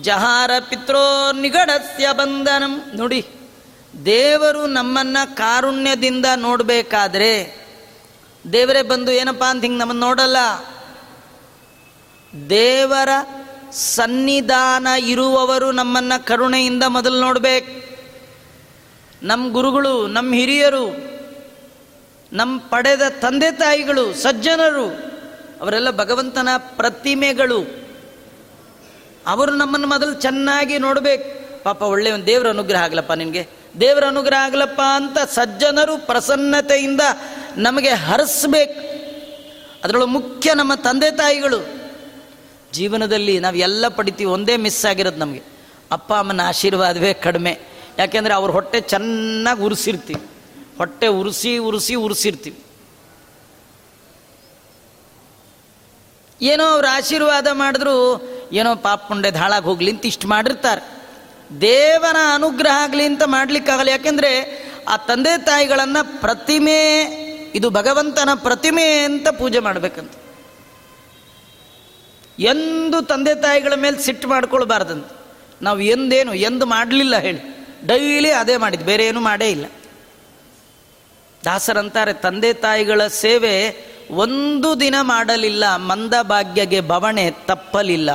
ಜಹಾರ ಪಿತ್ರೋ ನಿಗಡಸ್ಯ ಬಂಧನಂ. ನುಡಿ, ದೇವರು ನಮ್ಮನ್ನ ಕಾರುಣ್ಯದಿಂದ ನೋಡಬೇಕಾದ್ರೆ ದೇವರೇ ಬಂದು ಏನಪ್ಪ ಅಂತ ಹಿಂಗೆ ನಮ್ಮನ್ನು ನೋಡಲ್ಲ. ದೇವರ ಸನ್ನಿಧಾನ ಇರುವವರು ನಮ್ಮನ್ನ ಕರುಣೆಯಿಂದ ಮೊದಲು ನೋಡ್ಬೇಕು. ನಮ್ಮ ಗುರುಗಳು ನಮ್ಮ ಹಿರಿಯರು ನಮ್ಮ ಪಡೆದ ತಂದೆ ತಾಯಿಗಳು, ಸಜ್ಜನರು ಅವರೆಲ್ಲ ಭಗವಂತನ ಪ್ರತಿಮೆಗಳು. ಅವರು ನಮ್ಮನ್ನು ಮೊದಲು ಚೆನ್ನಾಗಿ ನೋಡಬೇಕು. ಪಾಪ ಒಳ್ಳೆಯ ಒಂದು ದೇವರ ಅನುಗ್ರಹ ಆಗಲಪ್ಪ ನಿನಗೆ. ದೇವರ ಅನುಗ್ರಹ ಆಗಲಪ್ಪ ಅಂತ ಸಜ್ಜನರು ಪ್ರಸನ್ನತೆಯಿಂದ ನಮಗೆ ಹರಿಸ್ಬೇಕು. ಅದರೊಳಗೆ ಮುಖ್ಯ ನಮ್ಮ ತಂದೆ ತಾಯಿಗಳು. ಜೀವನದಲ್ಲಿ ನಾವು ಎಲ್ಲ ಪಡಿತೀವಿ, ಒಂದೇ ಮಿಸ್ ಆಗಿರೋದು ನಮಗೆ. ಅಪ್ಪ, ಅಮ್ಮನ ಆಶೀರ್ವಾದವೇ ಕಡಿಮೆ. ಯಾಕೆಂದರೆ ಅವ್ರ ಹೊಟ್ಟೆ ಚೆನ್ನಾಗಿ ಉರಿಸಿರ್ತೀವಿ. ಹೊಟ್ಟೆ ಉರಿಸಿ ಉರಿಸಿ, ಉರಿಸಿರ್ತೀವಿ. ಏನೋ ಅವ್ರು ಆಶೀರ್ವಾದ ಮಾಡಿದ್ರು, ಏನೋ ಪಾಪ ಪುಂಡೆ ಧಾಳಾಗಿ ಹೋಗ್ಲಿ ಅಂತ ಇಷ್ಟು ಮಾಡಿರ್ತಾರೆ. ದೇವನ ಅನುಗ್ರಹ ಆಗಲಿ ಅಂತ ಮಾಡಲಿಕ್ಕಾಗಲ್ಲ. ಯಾಕೆಂದರೆ ಆ ತಂದೆ ತಾಯಿಗಳನ್ನು ಪ್ರತಿಮೆ, ಇದು ಭಗವಂತನ ಪ್ರತಿಮೆ ಅಂತ ಪೂಜೆ ಮಾಡಬೇಕಂತ. ಎಂದು ತಂದೆ ತಾಯಿಗಳ ಮೇಲೆ ಸಿಟ್ಟು ಮಾಡ್ಕೊಳ್ಬಾರ್ದಂತ. ನಾವು ಎಂದೇನು, ಎಂದು ಮಾಡಲಿಲ್ಲ ಹೇಳಿ. ಡೈಲಿ ಅದೇ ಮಾಡಿದ್ದು, ಬೇರೆ ಏನು ಮಾಡೇ ಇಲ್ಲ. ದಾಸರಂತಾರೆ ತಂದೆ ತಾಯಿಗಳ ಸೇವೆ ಒಂದು ದಿನ ಮಾಡಲಿಲ್ಲ, ಮಂದ ಭಾಗ್ಯಗೆ ಬವಣೆ ತಪ್ಪಲಿಲ್ಲ.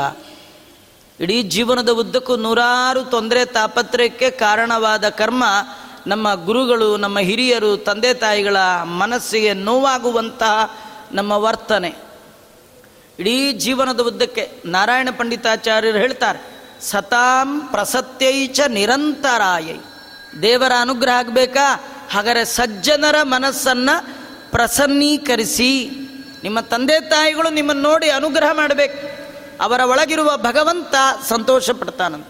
ಇಡೀ ಜೀವನದ ಉದ್ದಕ್ಕೂ ನೂರಾರು ತೊಂದರೆ ತಾಪತ್ರಯಕ್ಕೆ ಕಾರಣವಾದ ಕರ್ಮ ನಮ್ಮ ಗುರುಗಳು, ನಮ್ಮ ಹಿರಿಯರು, ತಂದೆ ತಾಯಿಗಳ ಮನಸ್ಸಿಗೆ ನೋವಾಗುವಂತಹ ನಮ್ಮ ವರ್ತನೆ. ಇಡೀ ಜೀವನದ ಉದ್ದಕ್ಕೆ ನಾರಾಯಣ ಪಂಡಿತಾಚಾರ್ಯರು ಹೇಳ್ತಾರೆ, ಸತಾಂ ಪ್ರಸತ್ಯೈಚ ನಿರಂತರಾಯೈ. ದೇವರ ಅನುಗ್ರಹ ಆಗಬೇಕಾ? ಹಾಗಾದರೆ ಸಜ್ಜನರ ಮನಸ್ಸನ್ನು ಪ್ರಸನ್ನೀಕರಿಸಿ. ನಿಮ್ಮ ತಂದೆ ತಾಯಿಗಳು ನಿಮ್ಮನ್ನು ನೋಡಿ ಅನುಗ್ರಹ ಮಾಡಬೇಕು. ಅವರ ಒಳಗಿರುವ ಭಗವಂತ ಸಂತೋಷ ಪಡ್ತಾನಂತ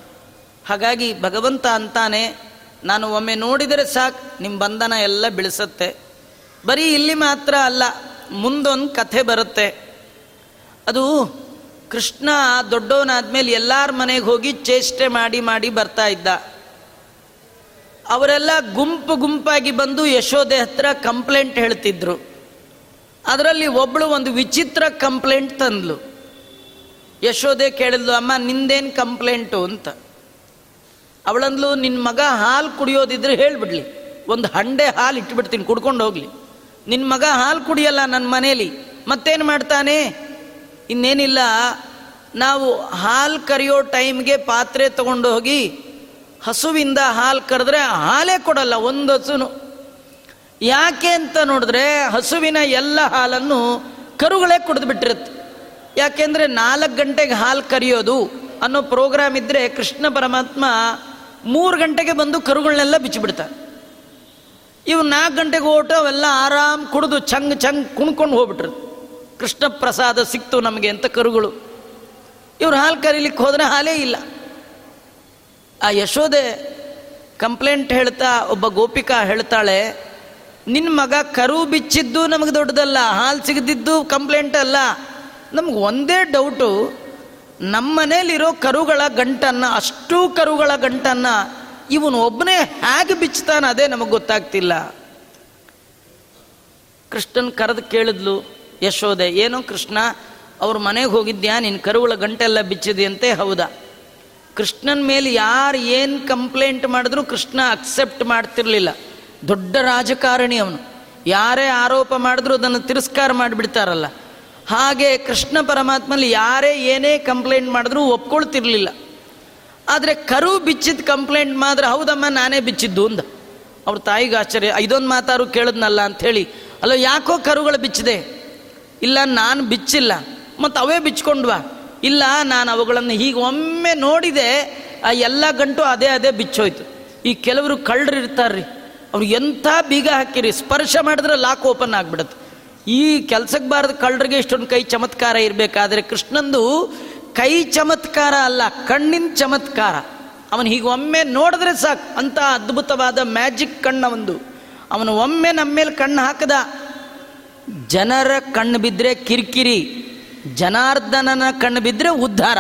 ಹಾಗಾಗಿ ಭಗವಂತ ಅಂತಾನೆ, ನಾನು ಒಮ್ಮೆ ನೋಡಿದರೆ ಸಾಕು ನಿಮ್ಮ ಬಂಧನ ಎಲ್ಲ ಬೆಳೆಸುತ್ತೆ. ಬರೀ ಇಲ್ಲಿ ಮಾತ್ರ ಅಲ್ಲ, ಮುಂದೊಂದು ಕಥೆ ಬರುತ್ತೆ. ಅದು ಕೃಷ್ಣ ದೊಡ್ಡವನಾದ್ಮೇಲೆ ಎಲ್ಲರ ಮನೆಗೆ ಹೋಗಿ ಚೇಷ್ಟೆ ಮಾಡಿ ಮಾಡಿ ಬರ್ತಾ ಇದ್ದ. ಅವರೆಲ್ಲ ಗುಂಪು ಗುಂಪಾಗಿ ಬಂದು ಯಶೋದೆ ಹತ್ರ ಕಂಪ್ಲೇಂಟ್ ಹೇಳ್ತಿದ್ರು. ಅದರಲ್ಲಿ ಒಬ್ಬಳು ಒಂದು ವಿಚಿತ್ರ ಕಂಪ್ಲೇಂಟ್ ತಂದ್ಲು. ಯಶೋದೆ ಕೇಳಿದ್ಲು, ಅಮ್ಮ, ನಿಂದೇನು ಕಂಪ್ಲೇಂಟು? ಅಂತ. ಅವಳಂದ್ಲು ನಿನ್ನ ಮಗ ಹಾಲು ಕುಡಿಯೋದಿದ್ರೆ ಹೇಳ್ಬಿಡ್ಲಿ. ಒಂದು ಹಂಡೆ ಹಾಲು ಇಟ್ಬಿಡ್ತೀನಿ, ಕುಡ್ಕೊಂಡು ಹೋಗ್ಲಿ. ನಿನ್ನ ಮಗ ಹಾಲು ಕುಡಿಯಲ್ಲ ನನ್ನ ಮನೇಲಿ. ಮತ್ತೇನು ಮಾಡ್ತಾನೆ? ಇನ್ನೇನಿಲ್ಲ, ನಾವು ಹಾಲು ಕರಿಯೋ ಟೈಮ್ಗೆ ಪಾತ್ರೆ ತಗೊಂಡು ಹೋಗಿ ಹಸುವಿಂದ ಹಾಲು ಕರೆದ್ರೆ ಹಾಲೇ ಕೊಡಲ್ಲ, ಒಂದು ಹಸುನು. ಯಾಕೆ ಅಂತ ನೋಡಿದ್ರೆ ಹಸುವಿನ ಎಲ್ಲ ಹಾಲನ್ನು ಕರುಗಳೇ ಕುಡಿದು ಬಿಟ್ಟಿರುತ್ತೆ. ಯಾಕೆಂದ್ರೆ ನಾಲ್ಕು ಗಂಟೆಗೆ ಹಾಲು ಕರೆಯೋದು ಅನ್ನೋ ಪ್ರೋಗ್ರಾಮ್ ಇದ್ರೆ ಕೃಷ್ಣ ಪರಮಾತ್ಮ ಮೂರು ಗಂಟೆಗೆ ಬಂದು ಕರುಗಳನ್ನೆಲ್ಲ ಬಿಚ್ಚಿಬಿಡ್ತಾರೆ. ಇವು ನಾಲ್ಕು ಗಂಟೆಗೆ ಓಟು ಅವೆಲ್ಲ ಆರಾಮ್ ಕುಡಿದು ಚಂಗ್ ಚಂಗ್ ಕುಣ್ಕೊಂಡು ಹೋಗ್ಬಿಟ್ರು. ಕೃಷ್ಣ ಪ್ರಸಾದ ಸಿಕ್ತು ನಮಗೆ ಅಂತ ಕರುಗಳು. ಇವ್ರು ಹಾಲು ಕರೀಲಿಕ್ಕೆ ಹೋದ್ರೆ ಹಾಲೇ ಇಲ್ಲ. ಆ ಯಶೋದೆ ಕಂಪ್ಲೇಂಟ್ ಹೇಳ್ತಾ ಒಬ್ಬ ಗೋಪಿಕಾ ಹೇಳ್ತಾಳೆ ನಿನ್ನ ಮಗ ಕರು ಬಿಚ್ಚಿದ್ದು ನಮಗೆ ದೊಡ್ಡದಲ್ಲ, ಹಾಲು ಸಿಗದಿದ್ದು ಕಂಪ್ಲೇಂಟ್ ಅಲ್ಲ. ನಮ್ಗೆ ಒಂದೇ ಡೌಟು ನಮ್ಮ ಮನೇಲಿರೋ ಕರುಗಳ ಗಂಟನ್ನು, ಅಷ್ಟೂ ಕರುಗಳ ಗಂಟನ್ನು ಇವನು ಒಬ್ಬನೇ ಹೇಗೆ ಬಿಚ್ಚುತ್ತಾನೆ ಅದೇ ನಮಗೆ ಗೊತ್ತಾಗ್ತಿಲ್ಲ. ಕೃಷ್ಣನ್ ಕರೆದು ಕೇಳಿದ್ಲು, ಯಶೋದೆ, ಏನು ಕೃಷ್ಣ, ಅವ್ರ ಮನೆಗೆ ಹೋಗಿದ್ಯಾ? ನಿನ್ನ ಕರುಗಳ ಗಂಟೆಲ್ಲ ಬಿಚ್ಚಿದೆಯಂತೆ, ಹೌದಾ? ಕೃಷ್ಣನ ಮೇಲೆ ಯಾರು ಏನು ಕಂಪ್ಲೇಂಟ್ ಮಾಡಿದ್ರು ಕೃಷ್ಣ ಅಕ್ಸೆಪ್ಟ್ ಮಾಡ್ತಿರ್ಲಿಲ್ಲ. ದೊಡ್ಡ ರಾಜಕಾರಣಿ ಅವನು. ಯಾರೇ ಆರೋಪ ಮಾಡಿದ್ರು ಅದನ್ನು ತಿರಸ್ಕಾರ ಮಾಡಿಬಿಡ್ತಾರಲ್ಲ. ಹಾಗೆ ಕೃಷ್ಣ ಪರಮಾತ್ಮಲ್ಲಿ ಯಾರೇ ಏನೇ ಕಂಪ್ಲೇಂಟ್ ಮಾಡಿದ್ರು ಒಪ್ಕೊಳ್ತಿರ್ಲಿಲ್ಲ. ಆದರೆ ಕರು ಬಿಚ್ಚಿದ ಕಂಪ್ಲೇಂಟ್ ಮಾತ್ರ ಹೌದಮ್ಮ, ನಾನೇ ಬಿಚ್ಚಿದ್ದು ಅಂದ. ಅವ್ರ ತಾಯಿಗೆ ಆಶ್ಚರ್ಯ ಐದೊಂದು ಮಾತಾರು ಕೇಳಿದ್ನಲ್ಲ ಅಂಥೇಳಿ. ಅಲ್ಲ, ಯಾಕೋ ಕರುಗಳು ಬಿಚ್ಚಿದೆ? ಇಲ್ಲ, ನಾನು ಬಿಚ್ಚಿಲ್ಲ. ಮತ್ತು ಅವೇ ಬಿಚ್ಕೊಂಡ್ವಾ? ಇಲ್ಲ, ನಾನು ಅವುಗಳನ್ನು ಹೀಗೆ ಒಮ್ಮೆ ನೋಡಿದೆ, ಆ ಎಲ್ಲ ಗಂಟು ಅದೇ ಅದೇ ಬಿಚ್ಚೋಯ್ತು. ಈ ಕೆಲವರು ಕಳ್ಳರು ಇರ್ತಾರ್ರಿ. ಅವ್ರು ಎಂಥ ಬೀಗ ಹಾಕಿರಿ, ಸ್ಪರ್ಶ ಮಾಡಿದ್ರೆ ಲಾಕ್ ಓಪನ್ ಆಗಿಬಿಡುತ್ತೆ. ಈ ಕೆಲ್ಸಕ್ಕೆ ಬಾರದ ಕಳ್ಳರಿಗೆ ಇಷ್ಟೊಂದು ಕೈ ಚಮತ್ಕಾರ ಇರಬೇಕಾದ್ರೆ ಕೃಷ್ಣಂದು ಕೈ ಚಮತ್ಕಾರ ಅಲ್ಲ, ಕಣ್ಣಿನ ಚಮತ್ಕಾರ. ಅವನು ಹೀಗೆ ಒಮ್ಮೆ ನೋಡಿದ್ರೆ ಸಾಕು ಅಂತ ಅದ್ಭುತವಾದ ಮ್ಯಾಜಿಕ್ ಕಣ್ಣ ಒಂದು. ಅವನು ಒಮ್ಮೆ ನಮ್ಮ ಮೇಲೆ ಕಣ್ಣು ಹಾಕದ. ಜನರ ಕಣ್ಣು ಬಿದ್ದರೆ ಕಿರಿಕಿರಿ. ಜನಾರ್ದನನ ಕಣ್ಣು ಬಿದ್ದರೆ ಉದ್ಧಾರ.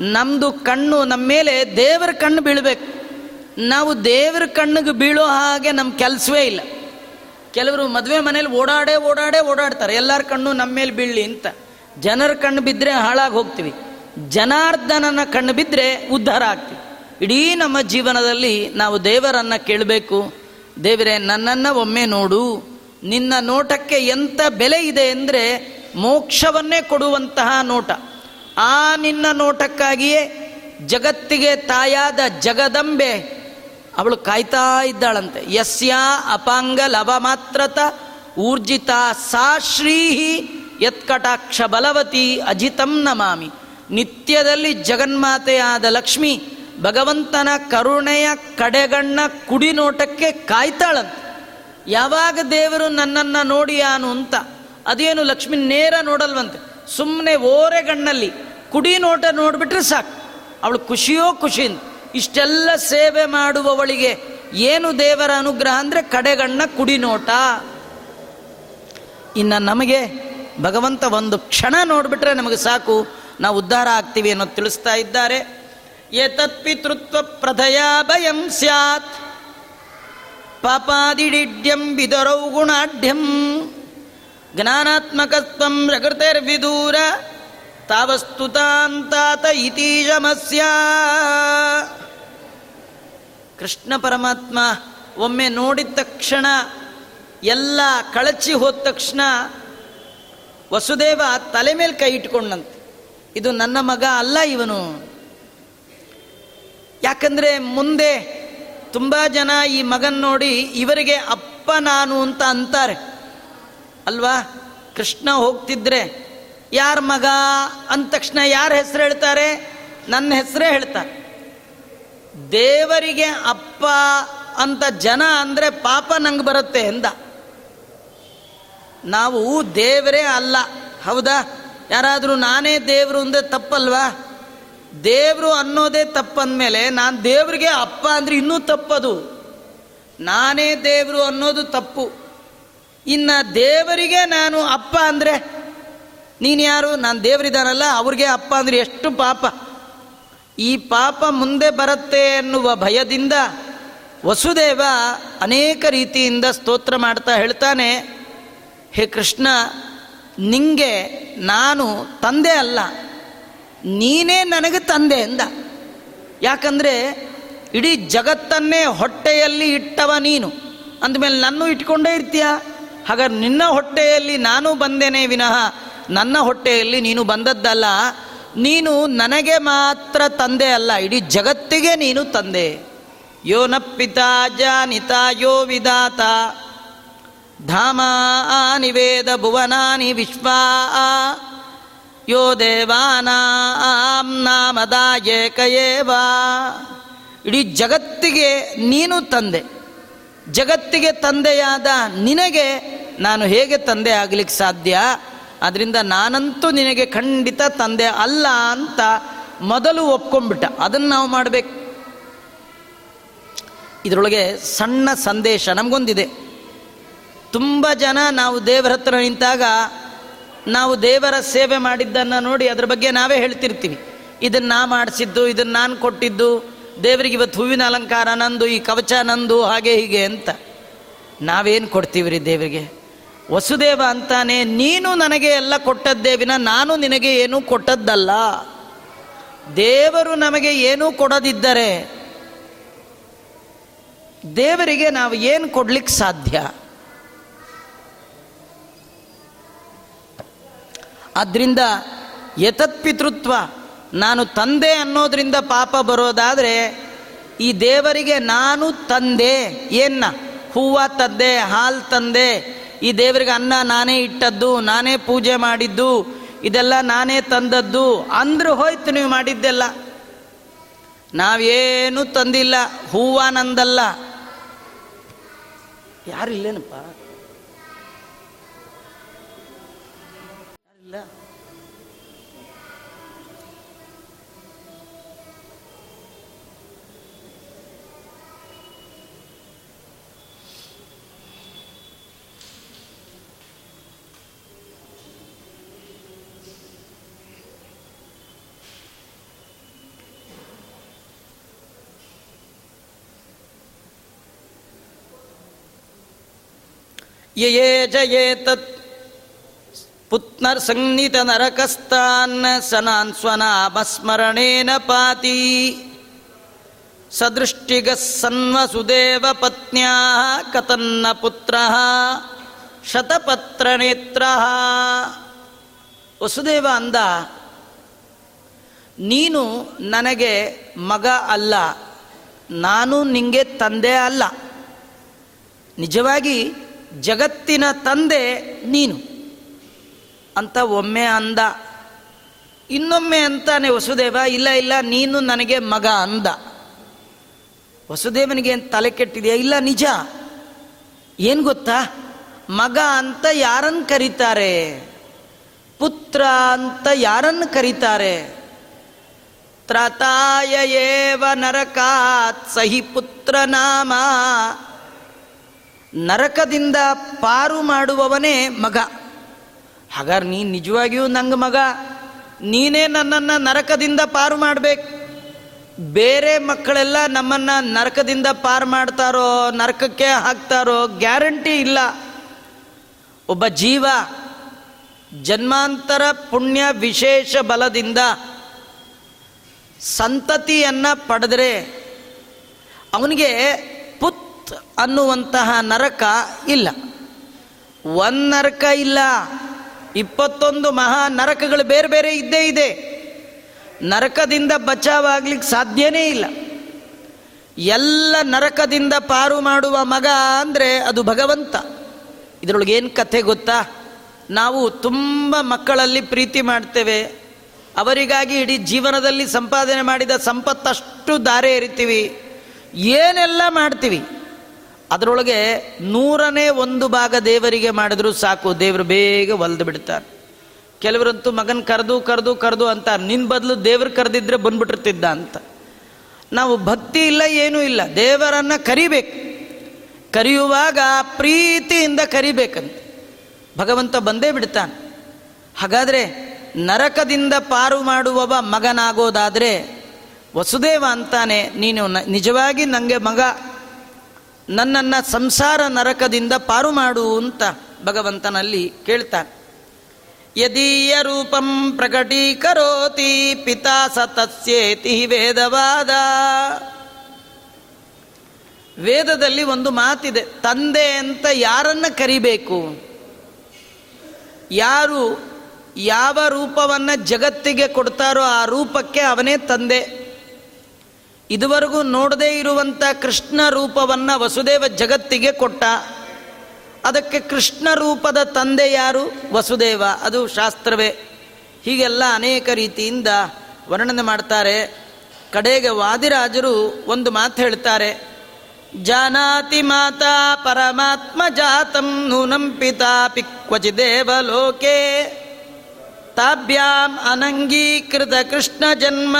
ನಮ್ಮದು ಕಣ್ಣು ನಮ್ಮ ಮೇಲೆ ದೇವರ ಕಣ್ಣು ಬೀಳಬೇಕು. ನಾವು ದೇವರ ಕಣ್ಣಿಗೆ ಬೀಳೋ ಹಾಗೆ ನಮ್ಮ ಕೆಲಸವೇ ಇಲ್ಲ. ಕೆಲವರು ಮದುವೆ ಮನೇಲಿ ಓಡಾಡೇ ಓಡಾಡೇ ಓಡಾಡ್ತಾರೆ. ಎಲ್ಲರ ಕಣ್ಣು ನಮ್ಮ ಮೇಲೆ ಬೀಳಲಿ ಅಂತ. ಜನರ ಕಣ್ಣು ಬಿದ್ದರೆ ಹಾಳಾಗಿ ಹೋಗ್ತೀವಿ. ಜನಾರ್ದನನ ಕಣ್ಣು ಬಿದ್ದರೆ ಉದ್ಧಾರ ಆಗ್ತೀವಿ. ಇಡೀ ನಮ್ಮ ಜೀವನದಲ್ಲಿ ನಾವು ದೇವರನ್ನು ಕೇಳಬೇಕು. ದೇವರೇ, ನನ್ನನ್ನು ಒಮ್ಮೆ ನೋಡು. ನಿನ್ನ ನೋಟಕ್ಕೆ ಎಂಥ ಬೆಲೆ ಇದೆ ಅಂದರೆ ಮೋಕ್ಷವನ್ನೇ ಕೊಡುವಂತಹ ನೋಟ. ಆ ನಿನ್ನ ನೋಟಕ್ಕಾಗಿಯೇ ಜಗತ್ತಿಗೆ ತಾಯಾದ ಜಗದಂಬೆ ಅವಳು ಕಾಯ್ತಾ ಇದ್ದಾಳಂತೆ. ಯಸ್ಯ ಅಪಾಂಗ ಲವ ಮಾತ್ರತ ಊರ್ಜಿತ ಸಾ ಶ್ರೀಹಿ ಯತ್ಕಟಾಕ್ಷ ಬಲವತಿ ಅಜಿತಂ ನಮಾಮಿ. ನಿತ್ಯದಲ್ಲಿ ಜಗನ್ಮಾತೆಯಾದ ಲಕ್ಷ್ಮಿ ಭಗವಂತನ ಕರುಣೆಯ ಕಡೆಗಣ್ಣ ಕುಡಿ ನೋಟಕ್ಕೆ ಕಾಯ್ತಾಳಂತೆ. ಯಾವಾಗ ದೇವರು ನನ್ನನ್ನು ನೋಡಿಯಾನು ಅಂತ ಅದೇನು ಲಕ್ಷ್ಮಿ ನೇರ ನೋಡಲ್ವಂತೆ. ಸುಮ್ಮನೆ ಓರೆಗಣ್ಣಲ್ಲಿ ಕುಡಿ ನೋಟ ನೋಡಿಬಿಟ್ರೆ ಸಾಕು. ಅವಳು ಖುಷಿಯೋ ಖುಷಿಯಿಂದ ಇಷ್ಟೆಲ್ಲ ಸೇವೆ ಮಾಡುವವಳಿಗೆ ಏನು ದೇವರ ಅನುಗ್ರಹ ಅಂದರೆ ಕಡೆಗಣ್ಣ ಕುಡಿ ನೋಟ. ಇನ್ನು ನಮಗೆ ಭಗವಂತ ಒಂದು ಕ್ಷಣ ನೋಡಿಬಿಟ್ರೆ ನಮಗೆ ಸಾಕು. ನಾವು ಉದ್ಧಾರ ಆಗ್ತೀವಿ ಅನ್ನೋದು ತಿಳಿಸ್ತಾ ಇದ್ದಾರೆ. ಏತತ್ ಪಿತೃತ್ವ ಪ್ರಧಯ ಭಯಂ ಸ್ಯಾತ್. ಪಾಪಾದಿಡಿಡ್ಯಂ ಬಿದರೌ ಗುಣಾಢ್ಯಂ ಜ್ಞಾನಾತ್ಮಕತ್ವಂ ಪ್ರಕೃತಿರ್ವಿದೂರ ತಾವಸ್ತುತಾಂತಾತ ಇತೀಶಮಸ್ಯ ಕೃಷ್ಣ ಪರಮಾತ್ಮ ಒಮ್ಮೆ ನೋಡಿದ ತಕ್ಷಣ, ಎಲ್ಲ ಕಳಚಿ ಹೋದ ತಕ್ಷಣ ವಸುದೇವ ತಲೆ ಮೇಲೆ ಕೈ ಇಟ್ಕೊಂಡಂತೆ. ಇದು ನನ್ನ ಮಗ ಅಲ್ಲ ಇವನು. ಯಾಕಂದ್ರೆ ಮುಂದೆ ತುಂಬ ಜನ ಈ ಮಗನ್ ನೋಡಿ ಇವರಿಗೆ ಅಪ್ಪ ನಾನು ಅಂತ ಅಂತಾರೆ. ಅಲ್ವಾ? ಕೃಷ್ಣ ಹೋಗ್ತಿದ್ರೆ, ಯಾರ ಮಗ? ಅಂದ ತಕ್ಷಣ ಯಾರ ಹೆಸರು ಹೇಳ್ತಾರೆ? ನನ್ನ ಹೆಸರೇ ಹೇಳ್ತಾರೆ. ದೇವರಿಗೆ ಅಪ್ಪ ಅಂತ ಜನ ಅಂದರೆ ಪಾಪ ನಂಗೆ ಬರುತ್ತೆ ಎಂದ. ನಾವು ದೇವರೇ ಅಲ್ಲ. ಹೌದಾ? ಯಾರಾದರೂ ನಾನೇ ದೇವರು ಅಂದರೆ ತಪ್ಪಲ್ವಾ? ದೇವರು ಅನ್ನೋದೇ ತಪ್ಪಂದ ಮೇಲೆ ನಾನು ದೇವರಿಗೆ ಅಪ್ಪ ಅಂದರೆ ಇನ್ನೂ ತಪ್ಪದು. ನಾನೇ ದೇವರು ಅನ್ನೋದು ತಪ್ಪು. ಇನ್ನು ದೇವರಿಗೆ ನಾನು ಅಪ್ಪ ಅಂದರೆ, ನೀನು ಯಾರು? ನಾನು ದೇವರಿದ್ದಾನಲ್ಲ, ಅವ್ರಿಗೆ ಅಪ್ಪ ಅಂದರೆ ಎಷ್ಟು ಪಾಪ. ಈ ಪಾಪ ಮುಂದೆ ಬರುತ್ತೆ ಎನ್ನುವ ಭಯದಿಂದ ವಸುದೇವ ಅನೇಕ ರೀತಿಯಿಂದ ಸ್ತೋತ್ರ ಮಾಡ್ತಾ ಹೇಳ್ತಾನೆ, ಹೇ ಕೃಷ್ಣ, ನಿಂಗೆ ನಾನು ತಂದೆ ಅಲ್ಲ, ನೀನೇ ನನಗೆ ತಂದೆ ಅಂದ. ಯಾಕಂದರೆ ಇಡೀ ಜಗತ್ತನ್ನೇ ಹೊಟ್ಟೆಯಲ್ಲಿ ಇಟ್ಟವ ನೀನು. ಅಂದಮೇಲೆ ನನ್ನೂ ಇಟ್ಕೊಂಡೇ ಇರ್ತೀಯ? ಹಾಗಾದ್ರೆ ನಿನ್ನ ಹೊಟ್ಟೆಯಲ್ಲಿ ನಾನು ಬಂದೇನೆ ವಿನಃ ನನ್ನ ಹೊಟ್ಟೆಯಲ್ಲಿ ನೀನು ಬಂದದ್ದಲ್ಲ, ನೀನು ನನಗೆ ಮಾತ್ರ ತಂದೆ ಅಲ್ಲ, ಇಡೀ ಜಗತ್ತಿಗೆ ನೀನು ತಂದೆ. ಯೋ ನ ಪಿತಾ ಜಾನಿತ, ಯೋ ವಿಧಾತ. ಧಾಮಾನಿ ವೇದ ಭುವನಾನಿ ವಿಶ್ವ. ಯೋ ದೇವಾನಾಂ ನಾಮದಾಯೇಕಯೇವ ಇಡೀ ಜಗತ್ತಿಗೆ ನೀನು ತಂದೆ. ಜಗತ್ತಿಗೆ ತಂದೆಯಾದ ನಿನಗೆ ನಾನು ಹೇಗೆ ತಂದೆ ಆಗಲಿಕ್ಕೆ ಸಾಧ್ಯ? ಅದರಿಂದ ನಾನಂತೂ ನಿನಗೆ ಖಂಡಿತ ತಂದೆ ಅಲ್ಲ ಅಂತ ಮೊದಲು ಒಪ್ಕೊಂಡ್ಬಿಟ್ಟ. ಅದನ್ನು ನಾವು ಮಾಡಬೇಕು. ಇದರೊಳಗೆ ಸಣ್ಣ ಸಂದೇಶ ನಮಗೊಂದಿದೆ. ತುಂಬ ಜನ ನಾವು ದೇವರ ಹತ್ರ ನಿಂತಾಗ ನಾವು ದೇವರ ಸೇವೆ ಮಾಡಿದ್ದನ್ನು ನೋಡಿ ಅದ್ರ ಬಗ್ಗೆ ನಾವೇ ಹೇಳ್ತಿರ್ತೀವಿ. ಇದನ್ನು ನಾ ಮಾಡಿಸಿದ್ದು, ಇದನ್ನು ನಾನು ಕೊಟ್ಟಿದ್ದು ದೇವರಿಗೆ ಇವತ್ತು ಹೂವಿನ ಅಲಂಕಾರ ನಂದು, ಈ ಕವಚ ನಂದು, ಹಾಗೆ ಹೀಗೆ ಅಂತ. ನಾವೇನು ಕೊಡ್ತೀವಿ ರೀ ದೇವರಿಗೆ? ವಸುದೇವ ಅಂತಾನೆ, ನೀನು ನನಗೆ ಎಲ್ಲ ಕೊಟ್ಟದ್ದೇ ವಿನ ನಾನು ನಿನಗೆ ಏನೂ ಕೊಟ್ಟದ್ದಲ್ಲ. ದೇವರು ನಮಗೆ ಏನೂ ಕೊಡದಿದ್ದರೆ ದೇವರಿಗೆ ನಾವು ಏನು ಕೊಡ್ಲಿಕ್ಕೆ ಸಾಧ್ಯ? ಆದ್ದರಿಂದ ಯತತ್ಪಿತೃತ್ವ ನಾನು ತಂದೆ ಅನ್ನೋದ್ರಿಂದ ಪಾಪ ಬರೋದಾದರೆ ಈ ದೇವರಿಗೆ ನಾನು ತಂದೆ, ಏನ್ನ? ಹೂವು ತಂದೆ, ಹಾಲು ತಂದೆ. ಈ ದೇವರಿಗೆ ಅನ್ನ ನಾನೇ ಇಟ್ಟದ್ದು, ನಾನೇ ಪೂಜೆ ಮಾಡಿದ್ದು, ಇದೆಲ್ಲ ನಾನೇ ತಂದದ್ದು. ಅಂದ್ರೆ ಹೋಯ್ತು ನೀವು ಮಾಡಿದ್ದೆಲ್ಲ. ನಾವೇನು ತಂದಿಲ್ಲ, ಹೂವ ನಂದಲ್ಲ. ಯಾರಿಲ್ಲೇನಪ್ಪ? ಯಯೇ ಜಯೇತತ್ ಪುತ್ನರ್ ಸಂಗೀತ ನರಕಸ್ತಾನ್ ಸನಾನ್ ಸ್ವನಾಮಸ್ಮರಣೇನ ಪಾತಿ. ಸದೃಷ್ಟಿಗ ಸನ್ವಸುದೇವ ಪತ್ನ್ಯಾ ಕತನ್ನ ಪುತ್ರ ಶತಪತ್ರ ನೇತ್ರ ವಸುದೇವ ಅಂದ, ನೀನು ನನಗೆ ಮಗ ಅಲ್ಲ, ನಾನು ನಿಂಗೆ ತಂದೆ ಅಲ್ಲ. ನಿಜವಾಗಿ ಜಗತ್ತಿನ ತಂದೆ ನೀನು. ಅಂತ ಒಮ್ಮೆ ಅಂದ. ಇನ್ನೊಮ್ಮೆ ಅಂತಾನೆ, ವಸುದೇವ, ಇಲ್ಲ ಇಲ್ಲ, ನೀನು ನನಗೆ ಮಗ ಅಂದ. ವಸುದೇವನಿಗೆ ಏನು ತಲೆ ಕೆಟ್ಟಿದೆಯಾ? ಇಲ್ಲ, ನಿಜ. ಏನು ಗೊತ್ತಾ? ಮಗ ಅಂತ ಯಾರನ್ನು ಕರೀತಾರೆ? ಪುತ್ರ ಅಂತ ಯಾರನ್ನು ಕರೀತಾರೆ? ತ್ರತಾಯ ಏವ ನರಕಾತ್ ಸಹಿ ಪುತ್ರ ನಾಮ. ನರಕದಿಂದ ಪಾರು ಮಾಡುವವನೇ ಮಗ. ಹಾಗಾದ್ರೆ ನೀ ನಿಜವಾಗಿಯೂ ನಂಗೆ ಮಗ. ನೀನೇ ನನ್ನನ್ನು ನರಕದಿಂದ ಪಾರು ಮಾಡಬೇಕು. ಬೇರೆ ಮಕ್ಕಳೆಲ್ಲ ನಮ್ಮನ್ನು ನರಕದಿಂದ ಪಾರು ಮಾಡ್ತಾರೋ, ನರಕಕ್ಕೆ ಹಾಕ್ತಾರೋ ಗ್ಯಾರಂಟಿ ಇಲ್ಲ. ಒಬ್ಬ ಜೀವ ಜನ್ಮಾಂತರ ಪುಣ್ಯ ವಿಶೇಷ ಬಲದಿಂದ ಸಂತತಿಯನ್ನು ಪಡೆದರೆ ಅವನಿಗೆ ಅನ್ನುವಂತಹ ನರಕ ಇಲ್ಲ. ಒಂದು ನರಕ ಇಲ್ಲ. ಇಪ್ಪತ್ತೊಂದು ಮಹಾ ನರಕಗಳು ಬೇರೆ ಬೇರೆ ಇದ್ದೇ ಇದೆ. ನರಕದಿಂದ ಬಚಾವಾಗ್ಲಿಕ್ಕೆ ಸಾಧ್ಯನೇ ಇಲ್ಲ. ಎಲ್ಲ ನರಕದಿಂದ ಪಾರು ಮಾಡುವ ಮಗ ಅಂದರೆ ಅದು ಭಗವಂತ. ಇದರೊಳಗೆ ಏನು ಕಥೆ ಗೊತ್ತಾ? ನಾವು ತುಂಬ ಮಕ್ಕಳಲ್ಲಿ ಪ್ರೀತಿ ಮಾಡ್ತೇವೆ. ಅವರಿಗಾಗಿ ಇಡೀ ಜೀವನದಲ್ಲಿ ಸಂಪಾದನೆ ಮಾಡಿದ ಸಂಪತ್ತಷ್ಟು ದಾರೆ ಎರಿತೀವಿ. ಏನೆಲ್ಲ ಮಾಡ್ತೀವಿ? ಅದರೊಳಗೆ ನೂರನೇ ಒಂದು ಭಾಗ ದೇವರಿಗೆ ಮಾಡಿದ್ರು ಸಾಕು. ದೇವರು ಬೇಗ ಒಲ್ದು ಬಿಡ್ತಾರೆ. ಕೆಲವರಂತೂ ಮಗನ ಕರೆದು ಕರೆದು ಕರೆದು ಅಂತ ನಿನ್ನ ಬದಲು ದೇವ್ರು ಕರೆದಿದ್ರೆ ಬಂದ್ಬಿಟ್ಟಿರ್ತಿದ್ದ ಅಂತ. ನಾವು ಭಕ್ತಿ ಇಲ್ಲ, ಏನೂ ಇಲ್ಲ. ದೇವರನ್ನು ಕರಿಬೇಕು. ಕರೆಯುವಾಗ ಪ್ರೀತಿಯಿಂದ ಕರಿಬೇಕಂತ. ಭಗವಂತ ಬಂದೇ ಬಿಡ್ತಾನೆ. ಹಾಗಾದರೆ ನರಕದಿಂದ ಪಾರು ಮಾಡುವವ ಮಗನಾಗೋದಾದರೆ ವಸುದೇವ ಅಂತಾನೆ, ನೀನು ನಿಜವಾಗಿ ನನಗೆ ಮಗ ನನ್ನನ್ನು ಸಂಸಾರ ನರಕದಿಂದ ಪಾರು ಮಾಡು ಅಂತ ಭಗವಂತನಲ್ಲಿ ಕೇಳ್ತಾನೆ. ಯದೀಯ ರೂಪಂ ಪ್ರಕಟೀಕರೋತಿ ಪಿತಾ ಸತಸ್ಯೇತಿ ವೇದವಾದ. ವೇದದಲ್ಲಿ ಒಂದು ಮಾತಿದೆ, ತಂದೆ ಅಂತ ಯಾರನ್ನ ಕರಿಬೇಕು? ಯಾರು ಯಾವ ರೂಪವನ್ನು ಜಗತ್ತಿಗೆ ಕೊಡ್ತಾರೋ ಆ ರೂಪಕ್ಕೆ ಅವನೇ ತಂದೆ. ಇದುವರೆಗೂ ನೋಡದೇ ಇರುವಂಥ ಕೃಷ್ಣ ರೂಪವನ್ನು ವಸುದೇವ ಜಗತ್ತಿಗೆ ಕೊಟ್ಟ. ಅದಕ್ಕೆ ಕೃಷ್ಣ ರೂಪದ ತಂದೆ ಯಾರು? ವಸುದೇವ. ಅದು ಶಾಸ್ತ್ರವೇ. ಹೀಗೆಲ್ಲ ಅನೇಕ ರೀತಿಯಿಂದ ವರ್ಣನೆ ಮಾಡ್ತಾರೆ. ಕಡೆಗೆ ವಾದಿರಾಜರು ಒಂದು ಮಾತು ಹೇಳ್ತಾರೆ. ಜಾನಾತಿ ಮಾತಾ ಪರಮಾತ್ಮ ಜಾತಂ ನೂನಂ ಪಿತಾಪಿ ಕ್ವಚಿದೇವ ಲೋಕೆ. ತಾಭ್ಯಾಂ ಅನಂಗೀಕೃತ ಕೃಷ್ಣ ಜನ್ಮ.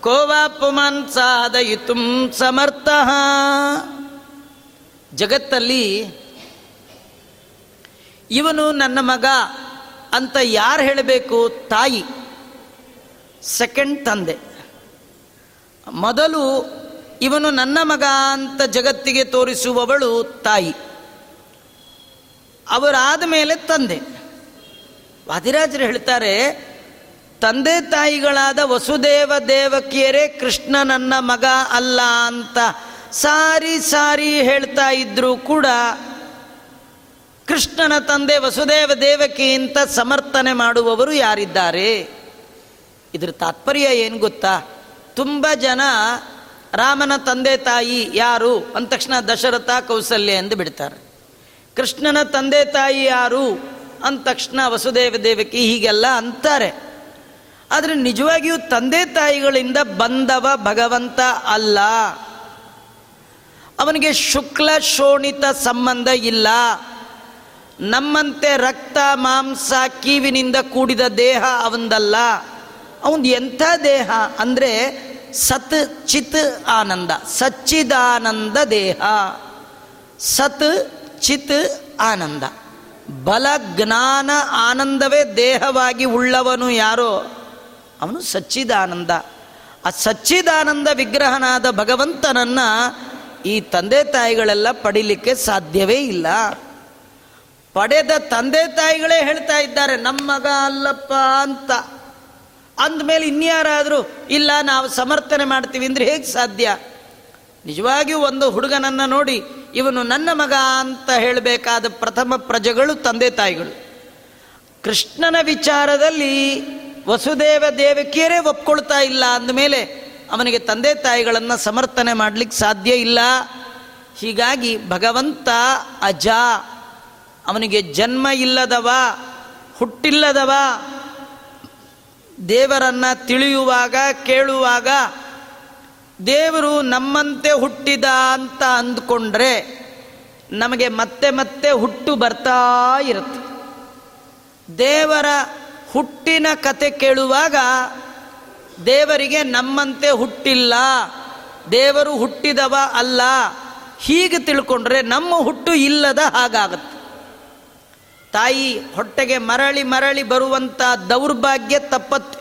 ಕೋವಾ ಪುಮಾನ್ ಸಾಧಯಿತು ಸಮರ್ಥ. ಜಗತ್ತಲ್ಲಿ ಇವನು ನನ್ನ ಮಗ ಅಂತ ಯಾರು ಹೇಳಬೇಕು? ತಾಯಿ ಸೆಕೆಂಡ್ ತಂದೆ. ಮೊದಲು ಇವನು ನನ್ನ ಮಗ ಅಂತ ಜಗತ್ತಿಗೆ ತೋರಿಸುವವಳು ತಾಯಿ. ಅವರಾದ ಮೇಲೆ ತಂದೆ. ವಾದಿರಾಜರು ಹೇಳ್ತಾರೆ ತಂದೆ ತಾಯಿಗಳಾದ ವಸುದೇವ ದೇವಕಿಯರೇ, ಕೃಷ್ಣ ನನ್ನ ಮಗ ಅಲ್ಲ ಅಂತ ಸಾರಿ ಸಾರಿ ಹೇಳ್ತಾ ಇದ್ರು ಕೂಡ ಕೃಷ್ಣನ ತಂದೆ ವಸುದೇವ ದೇವಕಿ ಅಂತ ಸಮರ್ಥನೆ ಮಾಡುವವರು ಯಾರಿದ್ದಾರೆ? ಇದ್ರ ತಾತ್ಪರ್ಯ ಏನು ಗೊತ್ತಾ? ತುಂಬ ಜನ ರಾಮನ ತಂದೆ ತಾಯಿ ಯಾರು? ಅಂದ ತಕ್ಷಣ ದಶರಥ ಕೌಸಲ್ಯ ಎಂದು ಬಿಡ್ತಾರೆ. ಕೃಷ್ಣನ ತಂದೆ ತಾಯಿ ಯಾರು? ಅಂದ ತಕ್ಷಣ ವಸುದೇವ ದೇವಕಿ ಹೀಗೆಲ್ಲ ಅಂತಾರೆ. ಆದರೆ ನಿಜವಾಗಿಯೂ ತಂದೆ ತಾಯಿಗಳಿಂದ ಬಂದವ ಭಗವಂತ ಅಲ್ಲ. ಅವನಿಗೆ ಶುಕ್ಲ ಶೋಣಿತ ಸಂಬಂಧ ಇಲ್ಲ. ನಮ್ಮಂತೆ ರಕ್ತ, ಮಾಂಸ, ಕೀವಿನಿಂದ ಕೂಡಿದ ದೇಹ ಅವಂದಲ್ಲ ಅವನ್ ಎಂಥ ದೇಹ ಅಂದರೆ ಸತ್ ಚಿತ್ ಆನಂದ, ಸಚ್ಚಿದಾನಂದ ದೇಹ. ಸತ್ ಚಿತ್ ಆನಂದ. ಬಲ ಜ್ಞಾನ ಆನಂದವೇ ದೇಹವಾಗಿ ಉಳ್ಳವನು ಯಾರೋ ಅವನು ಸಚ್ಚಿದಾನಂದ. ಆ ಸಚ್ಚಿದಾನಂದ ವಿಗ್ರಹನಾದ ಭಗವಂತನನ್ನ ಈ ತಂದೆ ತಾಯಿಗಳೆಲ್ಲ ಪಡಿಲಿಕ್ಕೆ ಸಾಧ್ಯವೇ ಇಲ್ಲ. ಪಡೆದ ತಂದೆ ತಾಯಿಗಳೇ ಹೇಳ್ತಾ ಇದ್ದಾರೆ, ನಮ್ಮ ಮಗ ಅಲ್ಲಪ್ಪ ಅಂತ. ಅಂದಮೇಲೆ ಇನ್ಯಾರಾದರೂ, ಇಲ್ಲ, ನಾವು ಸಮರ್ಥನೆ ಮಾಡ್ತೀವಿ ಅಂದರೆ ಹೇಗೆ ಸಾಧ್ಯ? ನಿಜವಾಗಿಯೂ ಒಂದು ಹುಡುಗನನ್ನು ನೋಡಿ, ಇವನು ನನ್ನ ಮಗ ಅಂತ ಹೇಳಬೇಕಾದ ಪ್ರಥಮ ಪ್ರಜೆಗಳು ತಂದೆ ತಾಯಿಗಳು. ಕೃಷ್ಣನ ವಿಚಾರದಲ್ಲಿ ವಸುದೇವ ದೇವಕಿಯರೇ ಒಪ್ಕೊಳ್ತಾ ಇಲ್ಲ ಅಂದಮೇಲೆ ಅವನಿಗೆ ತಂದೆ ತಾಯಿಗಳನ್ನು ಸಮರ್ಥನೆ ಮಾಡಲಿಕ್ಕೆ ಸಾಧ್ಯ ಇಲ್ಲ. ಹೀಗಾಗಿ ಭಗವಂತ ಅಜ, ಅವನಿಗೆ ಜನ್ಮ ಇಲ್ಲದವ, ಹುಟ್ಟಿಲ್ಲದವ, ದೇವರನ್ನ ತಿಳಿಯುವಾಗ, ಕೇಳುವಾಗ ದೇವರು ನಮ್ಮಂತೆ ಹುಟ್ಟಿದ ಅಂತ ಅಂದ್ಕೊಂಡ್ರೆ ನಮಗೆ ಮತ್ತೆ ಮತ್ತೆ ಹುಟ್ಟು ಬರ್ತಾ ಇರುತ್ತೆ. ದೇವರ ಹುಟ್ಟಿನ ಕತೆ ಕೇಳುವಾಗ ದೇವರಿಗೆ ನಮ್ಮಂತೆ ಹುಟ್ಟಿಲ್ಲ, ದೇವರು ಹುಟ್ಟಿದವ ಅಲ್ಲ, ಹೀಗೆ ತಿಳ್ಕೊಂಡ್ರೆ ನಮ್ಮ ಹುಟ್ಟು ಇಲ್ಲದ ಹಾಗಾಗತ್ತೆ. ತಾಯಿ ಹೊಟ್ಟೆಗೆ ಮರಳಿ ಮರಳಿ ಬರುವಂಥ ದೌರ್ಭಾಗ್ಯ ತಪ್ಪತ್ತು.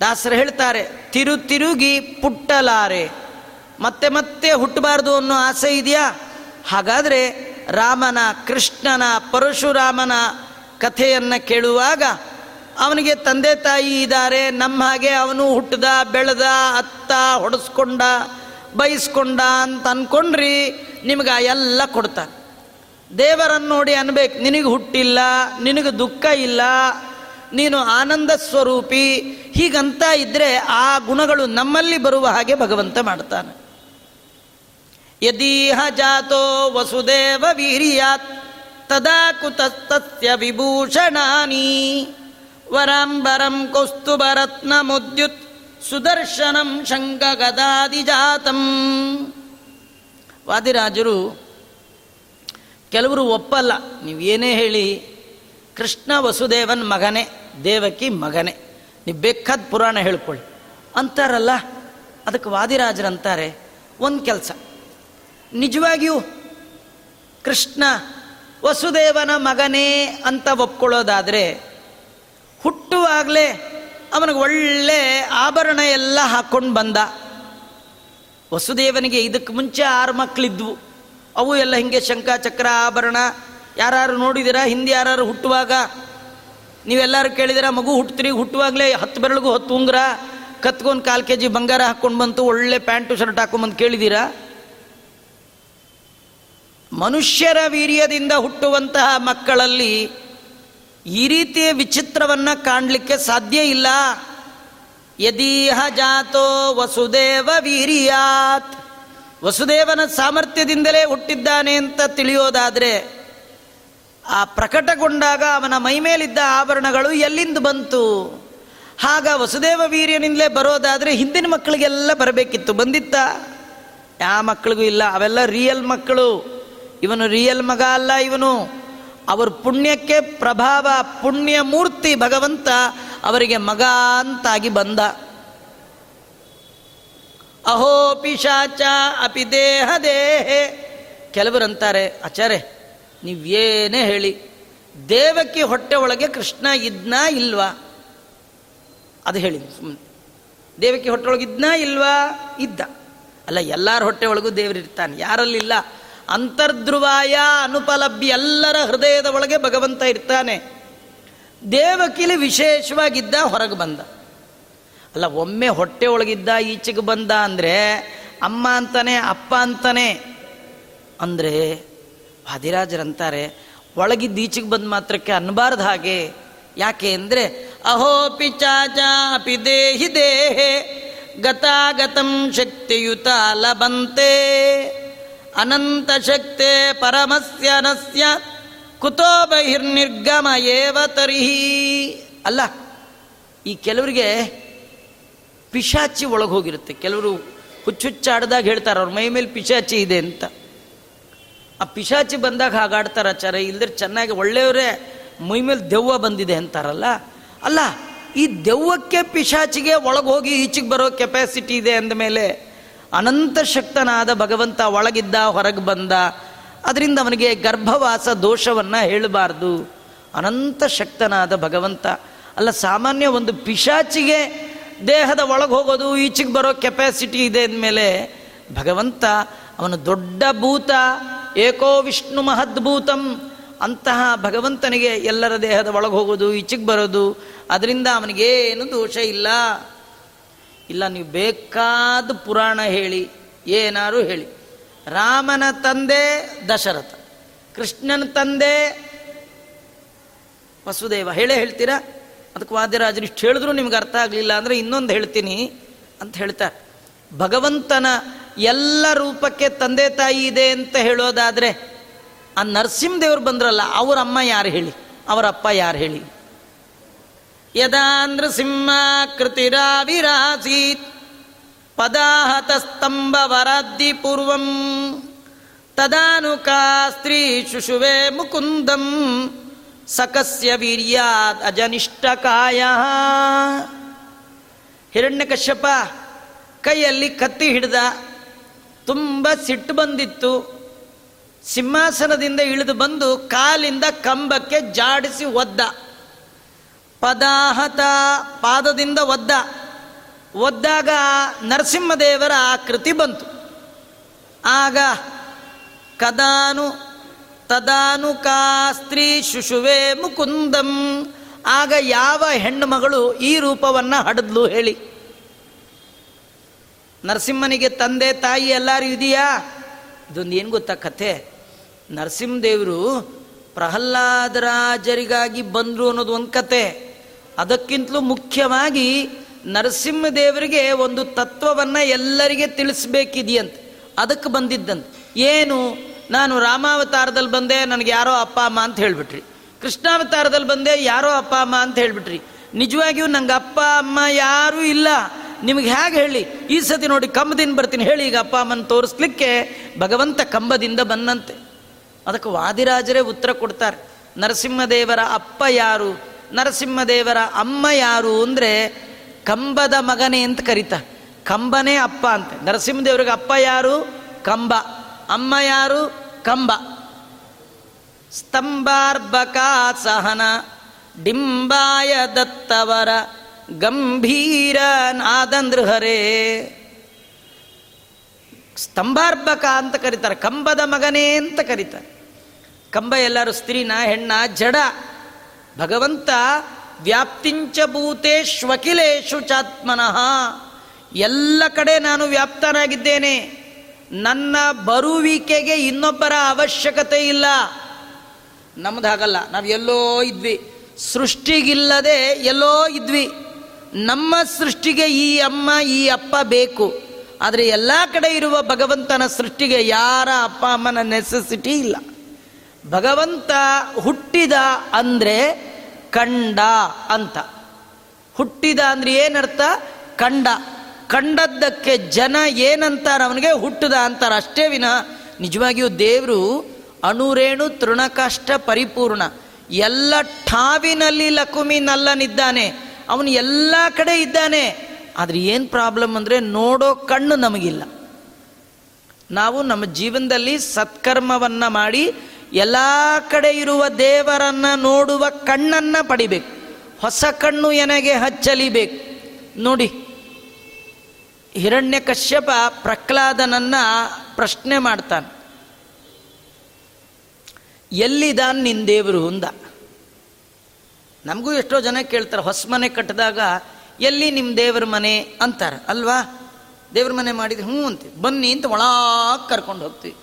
ದಾಸರು ಹೇಳ್ತಾರೆ, ತಿರು ತಿರುಗಿ ಪುಟ್ಟಲಾರೆ, ಮತ್ತೆ ಮತ್ತೆ ಹುಟ್ಟಬಾರ್ದು ಅನ್ನೋ ಆಸೆ ಇದೆಯಾ? ಹಾಗಾದರೆ ರಾಮನ, ಕೃಷ್ಣನ, ಪರಶುರಾಮನ ಕಥೆಯನ್ನು ಕೇಳುವಾಗ ಅವನಿಗೆ ತಂದೆ ತಾಯಿ ಇದ್ದಾರೆ, ನಮ್ಮ ಹಾಗೆ ಅವನು ಹುಟ್ಟದ, ಬೆಳೆದ, ಅತ್ತ, ಹೊಡೆಸ್ಕೊಂಡ ಬಯಸ್ಕೊಂಡ ಅಂತ ಅಂದ್ಕೊಂಡ್ರಿ ನಿಮ್ಗೆ ಎಲ್ಲ ಕೊಡ್ತಾನೆ ದೇವರನ್ನು ನೋಡಿ ಅನ್ಬೇಕು, ನಿನಗೆ ಹುಟ್ಟಿಲ್ಲ, ನಿನಗೆ ದುಃಖ ಇಲ್ಲ, ನೀನು ಆನಂದ ಸ್ವರೂಪಿ, ಹೀಗಂತ ಇದ್ರೆ ಆ ಗುಣಗಳು ನಮ್ಮಲ್ಲಿ ಬರುವ ಹಾಗೆ ಭಗವಂತ ಮಾಡ್ತಾನೆ. ಯದೀಹ ಜಾತೋ ವಸುದೇವ ವೀರ್ಯಾತ್. ತದಾ ಕುತಸ್ತಸ್ಯ ವಿಭೂಷಣಾನಿ ವರಂಬರಂ ಕೌಸ್ತುಭರತ್ನ ಮುದ್ಯುತ್ ಸುದರ್ಶನಂ ಜಾತಂ ವಾದಿರಾಜರು, ಕೆಲವರು ಒಪ್ಪಲ್ಲ, ನೀವು ಏನೇ ಹೇಳಿ, ಕೃಷ್ಣ ವಸುದೇವನ್ ಮಗನೇ, ದೇವಕಿ ಮಗನೇ, ನೀವು ಬೇಕಾದ ಪುರಾಣ ಹೇಳ್ಕೊಳ್ಳಿ. ಅಂತಾರಲ್ಲ, ಅದಕ್ಕೆ ವಾದಿರಾಜರಂತಾರೆ ಒಂದು ಕೆಲಸ. ನಿಜವಾಗಿಯೂ ಕೃಷ್ಣ ವಸುದೇವನ ಮಗನೇ ಅಂತ ಒಪ್ಕೊಳ್ಳೋದಾದರೆ ಹುಟ್ಟುವಾಗಲೇ ಅವನಿಗೆ ಒಳ್ಳೆ ಆಭರಣ ಎಲ್ಲ ಹಾಕ್ಕೊಂಡು ಬಂದ. ವಸುದೇವನಿಗೆ ಇದಕ್ಕೆ ಮುಂಚೆ ಆರು ಮಕ್ಕಳಿದ್ವು ಅವು ಎಲ್ಲ ಹಿಂಗೆ ಶಂಖ ಚಕ್ರ ಆಭರಣ ಯಾರು ನೋಡಿದಿರಾ, ಹಿಂದೆ ಯಾರು ಹುಟ್ಟುವಾಗ? ನೀವೆಲ್ಲರೂ ಕೇಳಿದಿರ, ಮಗು ಹುಟ್ಟುತ್ತೀರಿ ಹುಟ್ಟುವಾಗಲೇ ಹತ್ತು ಬೆರಳಿಗೂ ಹತ್ತು ಉಂಗ್ರ, ಕತ್ಕೊಂಡು ಕಾಲು ಕೆ ಜಿ ಬಂಗಾರ ಹಾಕ್ಕೊಂಡು ಬಂತು, ಒಳ್ಳೆ ಪ್ಯಾಂಟು, ಶರ್ಟ್ ಹಾಕೊಂಡ್ಬಂದು ಕೇಳಿದ್ದೀರಾ ಮನುಷ್ಯರ ವೀರ್ಯದಿಂದ ಹುಟ್ಟುವಂತಹ ಮಕ್ಕಳಲ್ಲಿ ಈ ರೀತಿಯ ವಿಚಿತ್ರವನ್ನು ಕಾಣಲಿಕ್ಕೆ ಸಾಧ್ಯ ಇಲ್ಲ. ಯದೀಹ ಜಾತೋ ವಸುದೇವ ವೀರ್ಯಾತ್. ವಸುದೇವನ ಸಾಮರ್ಥ್ಯದಿಂದಲೇ ಹುಟ್ಟಿದ್ದಾನೆ ಅಂತ ತಿಳಿಯೋದಾದರೆ, ಆ ಪ್ರಕಟಗೊಂಡಾಗ ಅವನ ಮೈಮೇಲಿದ್ದ ಆಭರಣಗಳು ಎಲ್ಲಿಂದ ಬಂತು? ಆಗ ವಸುದೇವ ವೀರ್ಯನಿಂದಲೇ ಬರೋದಾದರೆ ಹಿಂದಿನ ಮಕ್ಕಳಿಗೆಲ್ಲ ಬರಬೇಕಿತ್ತು. ಬಂದಿತ್ತ? ಯಾವ ಮಕ್ಕಳಿಗೂ ಇಲ್ಲ, ಅವೆಲ್ಲ ರಿಯಲ್ ಮಕ್ಕಳು. ಇವನು ರಿಯಲ್ ಮಗ ಅಲ್ಲ ಇವನು. ಅವರ ಪುಣ್ಯಕ್ಕೆ ಪ್ರಭಾವ, ಪುಣ್ಯ ಮೂರ್ತಿ ಭಗವಂತ ಅವರಿಗೆ ಮಗ ಅಂತಾಗಿ ಬಂದ. ಅಹೋ ಪಿಶಾಚ, ಅಪಿ ದೇಹ ದೇಹೆ. ಕೆಲವರಂತಾರೆ ಆಚಾರ್ಯ ನೀವೇನೇ ಹೇಳಿ, ದೇವಕ್ಕೆ ಹೊಟ್ಟೆ ಒಳಗೆ ಕೃಷ್ಣ ಇದ್ನಾ ಇಲ್ವಾ? ಅದು ಹೇಳಿ ಸುಮ್ಮನೆ ದೇವಕ್ಕೆ ಹೊಟ್ಟೆ ಒಳಗೆ ಇದ್ನಾ ಇಲ್ವಾ? ಇದ್ದ. ಅಲ್ಲ, ಎಲ್ಲರ ಹೊಟ್ಟೆ ಒಳಗೂ ದೇವರಿರ್ತಾನೆ ಯಾರಲ್ಲಿಲ್ಲ? ಅಂತರ್ಧ್ರುವಾಯ ಅನುಪಲಭ್ಯ ಎಲ್ಲರ ಹೃದಯದ ಒಳಗೆ ಭಗವಂತ ಇರ್ತಾನೆ. ದೇವಕಿಲಿ ವಿಶೇಷವಾಗಿದ್ದ ಹೊರಗೆ ಬಂದ. ಅಲ್ಲ, ಒಮ್ಮೆ ಹೊಟ್ಟೆ ಒಳಗಿದ್ದ, ಈಚೆಗೆ ಬಂದ ಅಂದರೆ ಅಮ್ಮ ಅಂತಾನೆ, ಅಪ್ಪ ಅಂತಾನೆ. ಅಂದರೆ ವಾದಿರಾಜರಂತಾರೆ, ಒಳಗಿದ್ದ, ಈಚೆಗೆ ಬಂದ ಮಾತ್ರಕ್ಕೆ ಅನ್ಬಾರ್ದು ಹಾಗೆ. ಯಾಕೆ ಅಂದರೆ ಅಹೋ ಪಿಚಾಚ ದೇಹಿ ದೇಹೆ, ಗತಾಗತಂ ಶಕ್ತಿಯುತ ಲಭಂತೆ. ಅನಂತ ಶಕ್ತೆ ಪರಮಸ್ಯ ನಸ್ಯ ಕುತೋ ಬಹಿರ್ನಿರ್ಗಮ ಏವ ತರಿಹಿ ಅಲ್ಲ ಈ ಕೆಲವರಿಗೆ ಪಿಶಾಚಿ ಒಳಗೆ ಹೋಗಿರುತ್ತೆ ಕೆಲವರು ಹುಚ್ಚುಚ್ಚಾಡ್ದಾಗ ಹೇಳ್ತಾರೆ, ಅವ್ರ ಮೈ ಮೇಲೆ ಪಿಶಾಚಿ ಇದೆ ಅಂತ. ಆ ಪಿಶಾಚಿ ಬಂದಾಗ ಹಾಗಾಡ್ತಾರ ಆಚಾರ ಇಲ್ದ್ರೆ ಚೆನ್ನಾಗಿ ಒಳ್ಳೆಯವರೇ ಮೈ ಮೇಲೆ ದೆವ್ವ ಬಂದಿದೆ ಅಂತಾರಲ್ಲ. ಅಲ್ಲ, ಈ ದೆವ್ವಕ್ಕೆ ಪಿಶಾಚಿಗೆ ಒಳಗೆ ಹೋಗಿ ಈಚೆಗೆ ಬರೋ ಕೆಪಾಸಿಟಿ ಇದೆ ಅಂದಮೇಲೆ ಅನಂತ ಶಕ್ತನಾದ ಭಗವಂತ ಒಳಗಿದ್ದ, ಹೊರಗೆ ಬಂದ, ಅದರಿಂದ ಅವನಿಗೆ ಗರ್ಭವಾಸ ದೋಷವನ್ನು ಹೇಳಬಾರ್ದು. ಅನಂತ ಶಕ್ತನಾದ ಭಗವಂತ. ಅಲ್ಲ, ಸಾಮಾನ್ಯ ಒಂದು ಪಿಶಾಚಿಗೆ ದೇಹದ ಒಳಗೆ ಹೋಗೋದು, ಈಚೆಗೆ ಬರೋ ಕೆಪಾಸಿಟಿ ಇದೆ ಅಂದಮೇಲೆ, ಭಗವಂತ ಅವನು ದೊಡ್ಡ ಭೂತ, ಏಕೋ ವಿಷ್ಣು ಮಹದ್ಭೂತಂ ಅಂತಹ ಭಗವಂತನಿಗೆ ಎಲ್ಲರ ದೇಹದ ಒಳಗೆ ಹೋಗೋದು, ಈಚೆಗೆ ಬರೋದು, ಅದರಿಂದ ಅವನಿಗೇನು ದೋಷ ಇಲ್ಲ. ಇಲ್ಲ, ನೀವು ಬೇಕಾದ ಪುರಾಣ ಹೇಳಿ, ಏನಾರು ಹೇಳಿ. ರಾಮನ ತಂದೆ ದಶರಥ, ಕೃಷ್ಣನ ತಂದೆ ವಸುದೇವ. ಹೇಳೇ ಹೇಳ್ತೀರಾ? ಅದಕ್ಕೆ ವಾದ್ಯರಾಜರು ಇಷ್ಟು ಹೇಳಿದ್ರು ನಿಮ್ಗೆ ಅರ್ಥ ಆಗಲಿಲ್ಲ ಅಂದರೆ ಇನ್ನೊಂದು ಹೇಳ್ತೀನಿ ಅಂತ ಹೇಳ್ತಾರೆ. ಭಗವಂತನ ಎಲ್ಲ ರೂಪಕ್ಕೆ ತಂದೆ ತಾಯಿ ಇದೆ ಅಂತ ಹೇಳೋದಾದರೆ, ಆ ನರಸಿಂಹದೇವ್ರು ಬಂದ್ರಲ್ಲ, ಅವರ ಅಮ್ಮ ಯಾರು ಹೇಳಿ? ಅವರ ಅಪ್ಪ ಯಾರು ಹೇಳಿ? ಯದಾ ನೃಸಿಂಹಾಕೃತಿರಾವಿರಾಸೀತ್ ಪದಾಹತ ಸ್ತಂಭ ವರಾದ್ದಿ ಪೂರ್ವಂ ತದಾನುಕಾ ಸ್ತ್ರೀ ಶುಶುವೆ ಮುಕುಂದಂ ಸಕಸ್ಯ ವೀರ್ಯಾತ್ ಅಜನಿಷ್ಠಕಾಯ. ಹಿರಣ್ಯಕಶ್ಯಪ ಕೈಯಲ್ಲಿ ಕತ್ತಿ ಹಿಡ್ದ ತುಂಬ ಸಿಟ್ಟು ಬಂದಿತ್ತು. ಸಿಂಹಾಸನದಿಂದ ಇಳಿದು ಬಂದು ಕಾಲಿಂದ ಕಂಬಕ್ಕೆ ಜಾಡಿಸಿ ಒದ್ದ. ಪದಾಹತ ಪಾದದಿಂದ ಒದ್ದ. ಒದ್ದಾಗ ನರಸಿಂಹದೇವರ ಕೃತಿ ಬಂತು. ಆಗ ಕದಾನು ತದಾನು ಕಾ ಸ್ತ್ರೀ ಶುಶುವೆ ಮುಕುಂದಂ. ಆಗ ಯಾವ ಹೆಣ್ಣು ಮಗಳು ಈ ರೂಪವನ್ನು ಹಡದ್ಲು ಹೇಳಿ. ನರಸಿಂಹನಿಗೆ ತಂದೆ ತಾಯಿ ಎಲ್ಲರೂ ಇದೆಯಾ? ಇದೊಂದು ಏನು ಗೊತ್ತಾ ಕಥೆ? ನರಸಿಂಹದೇವರು ಪ್ರಹ್ಲಾದರಾಜರಿಗಾಗಿ ಬಂದರು ಅನ್ನೋದು ಒಂದು ಕತೆ ಅದಕ್ಕಿಂತಲೂ ಮುಖ್ಯವಾಗಿ ನರಸಿಂಹದೇವರಿಗೆ ಒಂದು ತತ್ವವನ್ನು ಎಲ್ಲರಿಗೆ ತಿಳಿಸ್ಬೇಕಿದೆಯಂತೆ. ಅದಕ್ಕೆ ಬಂದಿದ್ದಂತೆ. ಏನು? ನಾನು ರಾಮಾವತಾರದಲ್ಲಿ ಬಂದೆ, ನನಗೆ ಯಾರೋ ಅಪ್ಪ, ಅಮ್ಮ ಅಂತ ಹೇಳಿಬಿಟ್ರಿ. ಕೃಷ್ಣಾವತಾರದಲ್ಲಿ ಬಂದೆ, ಯಾರೋ ಅಪ್ಪ, ಅಮ್ಮ ಅಂತ ಹೇಳಿಬಿಟ್ರಿ. ನಿಜವಾಗಿಯೂ ನಂಗೆ ಅಪ್ಪ, ಅಮ್ಮ ಯಾರೂ ಇಲ್ಲ. ನಿಮಗೆ ಹೇಗೆ ಹೇಳಿ? ಈ ಸತಿ ನೋಡಿ ಕಂಬದಿಂದ ಬರ್ತೀನಿ. ಹೇಳಿ ಈಗ ಅಪ್ಪ, ಅಮ್ಮನ ತೋರಿಸ್ಲಿಕ್ಕೆ ಭಗವಂತ ಕಂಬದಿಂದ ಬಂದಂತೆ. ಅದಕ್ಕೆ ವಾದಿರಾಜರೇ ಉತ್ತರ ಕೊಡ್ತಾರೆ. ನರಸಿಂಹದೇವರ ಅಪ್ಪ ಯಾರು? ನರಸಿಂಹದೇವರ ಅಮ್ಮ ಯಾರು ಅಂದರೆ ಕಂಬದ ಮಗನೇ ಅಂತ ಕರೀತ. ಕಂಬನೇ ಅಪ್ಪ ಅಂತೆ. ನರಸಿಂಹದೇವರಿಗೆ ಅಪ್ಪ ಯಾರು? ಕಂಬ. ಅಮ್ಮ ಯಾರು? ಕಂಬ. ಸ್ತಂಭಾರ್ಬಕಾ ಸಹನ, ಡಿಂಬಾಯ ದತ್ತವರ, ಗಂಭೀರ ನಾದಂದೃಹರೇ ಸ್ತಂಭಾರ್ಬಕ ಅಂತ ಕರೀತಾರೆ. ಕಂಬದ ಮಗನೇ ಅಂತ ಕರೀತಾರೆ. ಕಂಬ ಎಲ್ಲರೂ ಸ್ತ್ರೀನ, ಹೆಣ್ಣ, ಜಡ. ಭಗವಂತ ವ್ಯಾಪ್ತಿಂಚ ಭೂತೇಶ್ವಕಿಲೇಶು ಚಾತ್ಮನಃ. ಎಲ್ಲ ಕಡೆ ನಾನು ವ್ಯಾಪ್ತನಾಗಿದ್ದೇನೆ. ನನ್ನ ಬರುವಿಕೆಗೆ ಇನ್ನೊಬ್ಬರ ಅವಶ್ಯಕತೆ ಇಲ್ಲ. ನಮ್ದು ಹಾಗಲ್ಲ, ನಾವು ಎಲ್ಲೋ ಇದ್ವಿ. ಸೃಷ್ಟಿಗಿಲ್ಲದೆ ಎಲ್ಲೋ ಇದ್ವಿ. ನಮ್ಮ ಸೃಷ್ಟಿಗೆ ಈ ಅಮ್ಮ, ಈ ಅಪ್ಪ ಬೇಕು. ಆದರೆ ಎಲ್ಲ ಕಡೆ ಇರುವ ಭಗವಂತನ ಸೃಷ್ಟಿಗೆ ಯಾರ ಅಪ್ಪ ಅಮ್ಮನ ನೆಸೆಸಿಟಿ ಇಲ್ಲ. ಭಗವಂತ ಹುಟ್ಟಿದ ಅಂದರೆ ಕಂಡ ಅಂತ. ಹುಟ್ಟಿದ ಅಂದ್ರೆ ಏನರ್ಥ? ಕಂಡ. ಕಂಡದ್ದಕ್ಕೆ ಜನ ಏನಂತಾರೆ ಅವನಿಗೆ? ಹುಟ್ಟದ ಅಂತಾರೆ. ಅಷ್ಟೇ ವಿನ ನಿಜವಾಗಿಯೂ ದೇವರು ಅಣುರೇಣು ತೃಣಕಷ್ಟ ಪರಿಪೂರ್ಣ. ಎಲ್ಲ ಠಾವಿನಲ್ಲಿ ಲಕುಮಿ ನಲ್ಲನಿದ್ದಾನೆ. ಅವನು ಎಲ್ಲ ಕಡೆ ಇದ್ದಾನೆ. ಆದರೆ ಏನು ಪ್ರಾಬ್ಲಮ್ ಅಂದರೆ ನೋಡೋ ಕಣ್ಣು ನಮಗಿಲ್ಲ. ನಾವು ನಮ್ಮ ಜೀವನದಲ್ಲಿ ಸತ್ಕರ್ಮವನ್ನು ಮಾಡಿ ಎಲ್ಲ ಕಡೆ ಇರುವ ದೇವರನ್ನ ನೋಡುವ ಕಣ್ಣನ್ನ ಪಡಿಬೇಕು. ಹೊಸ ಕಣ್ಣು ಎನಗೆ ಹಚ್ಚಲಿಬೇಕು. ನೋಡಿ, ಹಿರಣ್ಯ ಕಶ್ಯಪ ಪ್ರಹ್ಲಾದನನ್ನ ಪ್ರಶ್ನೆ ಮಾಡ್ತಾನೆ. ಎಲ್ಲಿದಾನ್ ನಿನ್ನ ದೇವರು ಅಂದ. ನಮಗೂ ಎಷ್ಟೋ ಜನ ಕೇಳ್ತಾರೆ, ಹೊಸ ಮನೆ ಕಟ್ಟಿದಾಗ ಎಲ್ಲಿ ನಿಮ್ಮ ದೇವರ ಮನೆ ಅಂತಾರೆ. ಅಲ್ವಾ? ದೇವ್ರ ಮನೆ ಮಾಡಿದ್ರೆ ಹ್ಞೂ ಅಂತೀವಿ. ಬನ್ನಿ ಅಂತ ಒಳಗೆ ಕರ್ಕೊಂಡು ಹೋಗ್ತೀವಿ.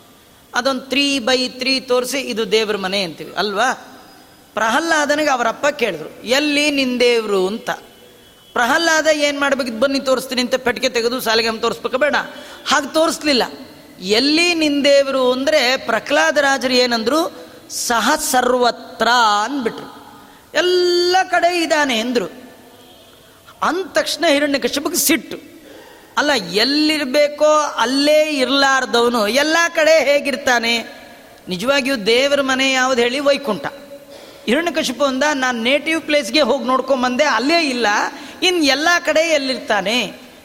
ಅದೊಂದು ತ್ರೀ ಬೈ ತ್ರೀ ತೋರಿಸಿ ಇದು ದೇವ್ರ ಮನೆ ಅಂತೀವಿ, ಅಲ್ವಾ? ಪ್ರಹ್ಲಾದನಿಗೆ ಅವರಪ್ಪ ಕೇಳಿದ್ರು, ಎಲ್ಲಿ ನಿನ್ ದೇವರು ಅಂತ. ಪ್ರಹ್ಲಾದ ಏನು ಮಾಡ್ಬೇಕಿದ್ದು ಬನ್ನಿ ತೋರಿಸ್ತೀನಿ ಅಂತ ಪೆಟ್ಟಿಗೆ ತೆಗೆದು ಸಾಲಿಗೆ ತೋರಿಸ್ಬೇಕು, ಬೇಡ. ಹಾಗೆ ತೋರಿಸ್ಲಿಲ್ಲ. ಎಲ್ಲಿ ನಿನ್ ದೇವರು ಅಂದರೆ ಪ್ರಹ್ಲಾದರಾಜರು ಏನಂದ್ರು, ಸಹ ಸರ್ವತ್ರ ಅಂದ್ಬಿಟ್ರು. ಎಲ್ಲ ಕಡೆ ಇದ್ದಾನೆ ಎಂದರು ಅಂದ ತಕ್ಷಣ ಹಿರಣ್ಯ ಕಶ್ಯಪಕ್ಕೆ ಸಿಟ್ಟು. ಅಲ್ಲ, ಎಲ್ಲಿರಬೇಕೋ ಅಲ್ಲೇ ಇರಲಾರ್ದವನು ಎಲ್ಲ ಕಡೆ ಹೇಗಿರ್ತಾನೆ? ನಿಜವಾಗಿಯೂ ದೇವರ ಮನೆ ಯಾವ್ದು ಹೇಳಿ? ವೈಕುಂಠ. ಹಿರಣ್ಯಕಶಿಪು ಅಂದ ನಾನು ನೇಟಿವ್ ಪ್ಲೇಸ್ಗೆ ಹೋಗಿ ನೋಡ್ಕೊಂಬಂದೆ, ಅಲ್ಲೇ ಇಲ್ಲ ಇನ್ನು ಎಲ್ಲ ಕಡೆ ಎಲ್ಲಿರ್ತಾನೆ?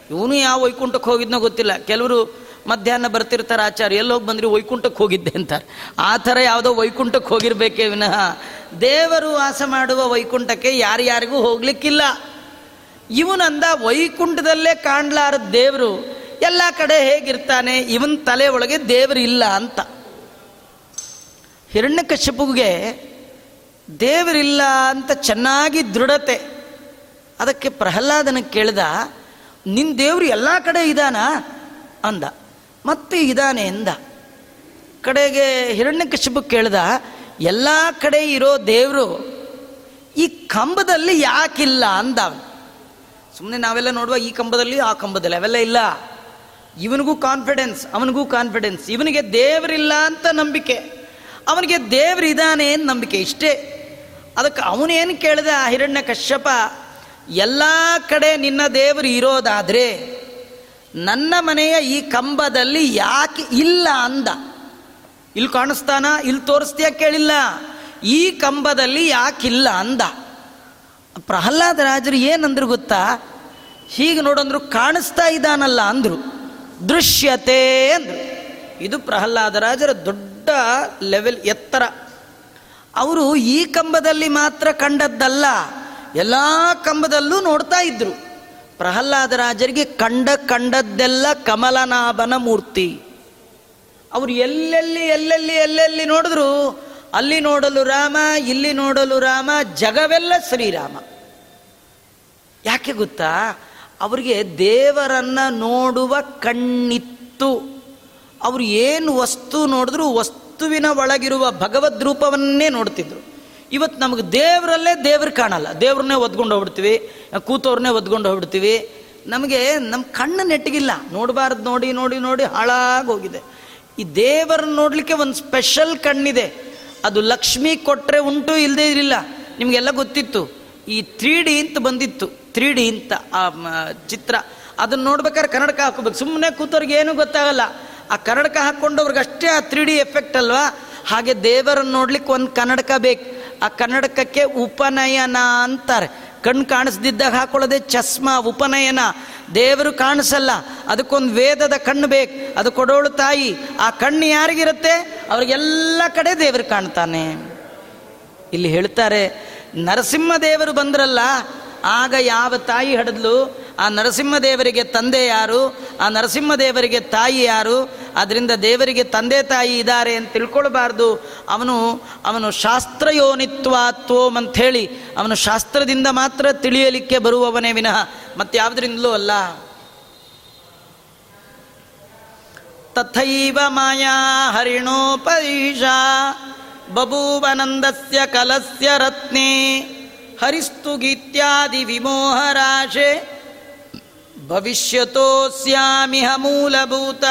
ಇವನು ಯಾವ ವೈಕುಂಠಕ್ಕೆ ಹೋಗಿದ್ನೋ ಗೊತ್ತಿಲ್ಲ. ಕೆಲವರು ಮಧ್ಯಾಹ್ನ ಬರ್ತಿರ್ತಾರೆ ಆಚಾರ್ಯ, ಎಲ್ಲಿ ಹೋಗಿ ಬಂದ್ರಿ ವೈಕುಂಠಕ್ಕೆ ಹೋಗಿದ್ದೆ ಅಂತಾರೆ. ಆ ಥರ ಯಾವುದೋ ವೈಕುಂಠಕ್ಕೆ ಹೋಗಿರ್ಬೇಕೇ ವಿನಃ ದೇವರು ವಾಸ ಮಾಡುವ ವೈಕುಂಠಕ್ಕೆ ಯಾರ್ಯಾರಿಗೂ ಹೋಗ್ಲಿಕ್ಕಿಲ್ಲ. ಇವನಂದ ವೈಕುಂಠದಲ್ಲೇ ಕಾಣ್ಲಾರದ ದೇವರು. ಎಲ್ಲ ಕಡೆ ಹೇಗಿರ್ತಾನೆ? ಇವನ್ ತಲೆ ಒಳಗೆ ದೇವರು ಇಲ್ಲ ಅಂತ. ಹಿರಣ್ಯಕಶ್ಯಪುಗೆ ದೇವರಿಲ್ಲ ಅಂತ ಚೆನ್ನಾಗಿ ದೃಢತೆ. ಅದಕ್ಕೆ ಪ್ರಹ್ಲಾದನ ಕೇಳ್ದ ನಿನ್ನ ದೇವರು ಎಲ್ಲ ಕಡೆ ಇದ್ದಾನ ಅಂದ. ಮತ್ತೆ ಇದಾನೆ ಎಂದ. ಕಡೆಗೆ ಹಿರಣ್ಯಕಶ್ಯಪು ಕೇಳ್ದ, ಎಲ್ಲ ಕಡೆ ಇರೋ ದೇವರು ಈ ಕಂಬದಲ್ಲಿ ಯಾಕಿಲ್ಲ? ಅಂದ ಸುಮ್ಮನೆ ನಾವೆಲ್ಲ ನೋಡುವ ಈ ಕಂಬದಲ್ಲಿ, ಆ ಕಂಬದಲ್ಲಿ, ಅವೆಲ್ಲ ಇಲ್ಲ. ಇವನಿಗೂ ಕಾನ್ಫಿಡೆನ್ಸ್ ಅವನಿಗೂ ಕಾನ್ಫಿಡೆನ್ಸ್ ಇವನಿಗೆ ದೇವರಿಲ್ಲ ಅಂತ ನಂಬಿಕೆ. ಅವನಿಗೆ ದೇವರಿದ್ದಾನೆ ಅಂತ ನಂಬಿಕೆ ಇಷ್ಟೇ. ಅದಕ್ಕೆ ಅವನೇನು ಕೇಳಿದ ಹಿರಣ್ಯ ಕಶ್ಯಪ, ಎಲ್ಲ ಕಡೆ ನಿನ್ನ ದೇವರು ಇರೋದಾದರೆ, ನನ್ನ ಮನೆಯ ಈ ಕಂಬದಲ್ಲಿ ಯಾಕೆ ಇಲ್ಲ ಅಂದ. ಇಲ್ಲಿ ಕಾಣಿಸ್ತಾನ ಇಲ್ಲಿ ತೋರಿಸ್ತೀಯ ಕೇಳಿಲ್ಲ. ಈ ಕಂಬದಲ್ಲಿ ಯಾಕಿಲ್ಲ ಅಂದ. ಪ್ರಹ್ಲಾದ ರಾಜರು ಏನಂದ್ರು ಗೊತ್ತಾ? ಹೀಗೆ ನೋಡಂದ್ರು ಕಾಣಿಸ್ತಾ ಇದ್ದಾನಲ್ಲ ಅಂದ್ರು. ದೃಶ್ಯತೆ ಅಂದರು. ಇದು ಪ್ರಹ್ಲಾದ ರಾಜರ ದೊಡ್ಡ ಲೆವೆಲ್ ಎತ್ತರ. ಅವರು ಈ ಕಂಬದಲ್ಲಿ ಮಾತ್ರ ಕಂಡದ್ದಲ್ಲ, ಎಲ್ಲ ಕಂಬದಲ್ಲೂ ನೋಡ್ತಾ ಇದ್ರು. ಪ್ರಹ್ಲಾದ ರಾಜರಿಗೆ ಕಂಡ ಕಂಡದ್ದೆಲ್ಲ ಕಮಲನಾಭನ ಮೂರ್ತಿ. ಅವರು ಎಲ್ಲೆಲ್ಲಿ ಎಲ್ಲೆಲ್ಲಿ ಎಲ್ಲೆಲ್ಲಿ ನೋಡಿದ್ರು ಅಲ್ಲಿ ನೋಡಲು ರಾಮ, ಇಲ್ಲಿ ನೋಡಲು ರಾಮ, ಜಗವೆಲ್ಲ ಶ್ರೀರಾಮ. ಯಾಕೆ ಗೊತ್ತಾ? ಅವರಿಗೆ ದೇವರನ್ನ ನೋಡುವ ಕಣ್ಣಿತ್ತು. ಅವರು ಏನು ವಸ್ತು ನೋಡಿದ್ರು ವಸ್ತುವಿನ ಒಳಗಿರುವ ಭಗವದ್ ರೂಪವನ್ನೇ ನೋಡ್ತಿದ್ರು. ಇವತ್ತು ನಮಗೆ ದೇವರಲ್ಲೇ ದೇವ್ರು ಕಾಣಲ್ಲ. ದೇವ್ರನ್ನೇ ಒದ್ಕೊಂಡು ಹೋಗ್ಬಿಡ್ತೀವಿ ಕೂತವ್ರನ್ನೇ ಒದ್ಕೊಂಡು ಹೋಗ್ಬಿಡ್ತೀವಿ. ನಮಗೆ ನಮ್ಮ ಕಣ್ಣು ನೆಟ್ಟಿಗಿಲ್ಲ. ನೋಡಬಾರ್ದು ನೋಡಿ ನೋಡಿ ನೋಡಿ ಹಾಳಾಗೋಗಿದೆ ಈ ದೇವರನ್ನ ನೋಡಲಿಕ್ಕೆ ಒಂದು ಸ್ಪೆಷಲ್ ಕಣ್ಣಿದೆ. ಅದು ಲಕ್ಷ್ಮಿ ಕೊಟ್ಟರೆ ಉಂಟು ಇಲ್ಲದೇ ಇರಲಿಲ್ಲ. ನಿಮಗೆಲ್ಲ ಗೊತ್ತಿತ್ತು. ಈ ತ್ರೀ ಡಿ ಅಂತ ಬಂದಿತ್ತು. ತ್ರೀ ಡಿ ಅಂತ, ಆ ಚಿತ್ರ. ಅದನ್ನ ನೋಡ್ಬೇಕಾದ್ರೆ ಕನ್ನಡಕ ಹಾಕೋಬೇಕು ಸುಮ್ಮನೆ ಕೂತವ್ರಿಗೆ ಏನೂ ಗೊತ್ತಾಗಲ್ಲ. ಆ ಕನ್ನಡಕ ಹಾಕ್ಕೊಂಡವ್ರಿಗೆ ಅಷ್ಟೇ ಆ ತ್ರೀ ಡಿ ಎಫೆಕ್ಟ್ ಅಲ್ವಾ? ಹಾಗೆ ದೇವರನ್ನು ನೋಡ್ಲಿಕ್ಕೆ ಒಂದು ಕನ್ನಡಕ ಬೇಕು. ಆ ಕನ್ನಡಕಕ್ಕೆ ಉಪನಯನ ಅಂತಾರೆ. ಕಣ್ಣು ಕಾಣಿಸ್ದಿದ್ದಾಗ ಹಾಕೊಳ್ಳೋದೆ ಚಸ್ಮಾ, ಉಪನಯನ. ದೇವರು ಕಾಣಿಸಲ್ಲ. ಅದಕ್ಕೊಂದು ವೇದದ ಕಣ್ಣು ಬೇಕು. ಅದು ಕೊಡೋಳು ತಾಯಿ. ಆ ಕಣ್ಣು ಯಾರಿಗಿರುತ್ತೆ? ಅವ್ರಿಗೆಲ್ಲ ಕಡೆ ದೇವರು ಕಾಣ್ತಾನೆ. ಇಲ್ಲಿ ಹೇಳ್ತಾರೆ, ನರಸಿಂಹ ದೇವರು ಬಂದ್ರಲ್ಲ ಆಗ ಯಾವ ತಾಯಿ ಹಡದ್ಲು? ಆ ನರಸಿಂಹದೇವರಿಗೆ ತಂದೆ ಯಾರು? ಆ ನರಸಿಂಹದೇವರಿಗೆ ತಾಯಿ ಯಾರು? ಅದರಿಂದ ದೇವರಿಗೆ ತಂದೆ ತಾಯಿ ಇದ್ದಾರೆ ಅಂತ ತಿಳ್ಕೊಳ್ಬಾರ್ದು. ಅವನು ಅವನು ಶಾಸ್ತ್ರಯೋನಿತ್ವಾತ್ವೋಮ್ ಅಂಥೇಳಿ ಅವನು ಶಾಸ್ತ್ರದಿಂದ ಮಾತ್ರ ತಿಳಿಯಲಿಕ್ಕೆ ಬರುವವನೇ ವಿನಃ ಮತ್ತಾವುದರಿಂದಲೂ ಅಲ್ಲ. ತಥೈವ ಮಾಯಾ ಹರಿಣೋಪೈಷ ಬಬೂವನಂದಸ್ಯ ಕಲಸ್ಯ ರತ್ನೆ. ಹರಿಸ್ತು ಗೀತ್ಯಾದಿ ವಿಮೋಹರಾಶೆ. ಭವಿಷ್ಯತೋಸ್ಯಾಮಿಹ ಮೂಲಭೂತ.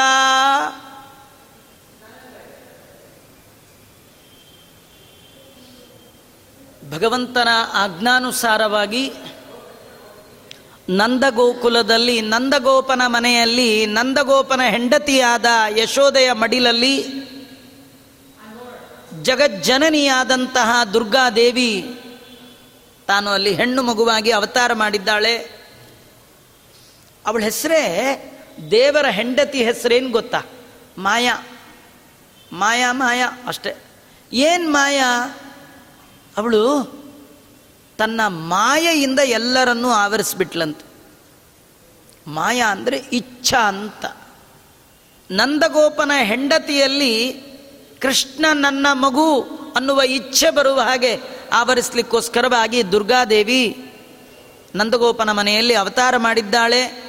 ಭಗವಂತನ ಆಜ್ಞಾನುಸಾರವಾಗಿ ನಂದಗೋಕುಲದಲ್ಲಿ, ನಂದಗೋಪನ ಮನೆಯಲ್ಲಿ, ನಂದಗೋಪನ ಹೆಂಡತಿಯಾದ ಯಶೋದೆಯ ಮಡಿಲಲ್ಲಿ ಜಗಜ್ಜನನಿಯಾದಂತಹ ದುರ್ಗಾದೇವಿ ತಾನು ಅಲ್ಲಿ ಹೆಣ್ಣು ಮಗುವಾಗಿ ಅವತಾರ ಮಾಡಿದ್ದಾಳೆ. ಅವಳ ಹೆಸರೇ ದೇವರ ಹೆಂಡತಿ ಹೆಸರೇನು ಗೊತ್ತಾ? ಮಾಯಾ. ಮಾಯಾ ಮಾಯಾ ಅಷ್ಟೆ. ಏನು ಮಾಯಾ? ಅವಳು ತನ್ನ ಮಾಯೆಯಿಂದ ಎಲ್ಲರನ್ನೂ ಆವರಿಸ್ಬಿಟ್ಲಂತ. ಮಾಯಾ ಅಂದರೆ ಇಚ್ಛಾ ಅಂತ. ನಂದಗೋಪನ ಹೆಂಡತಿಯಲ್ಲಿ ಕೃಷ್ಣ ನನ್ನ ಮಗು ಅನ್ನುವ ಇಚ್ಛೆ ಬರುವ ಹಾಗೆ ಆವರಿಸ್ಲಿಕ್ಕೋಸ್ಕರವಾಗಿ ದುರ್ಗಾದೇವಿ ನಂದಗೋಪನ ಮನೆಯಲ್ಲಿ ಅವತಾರ ಮಾಡಿದ್ದಾಳೆ.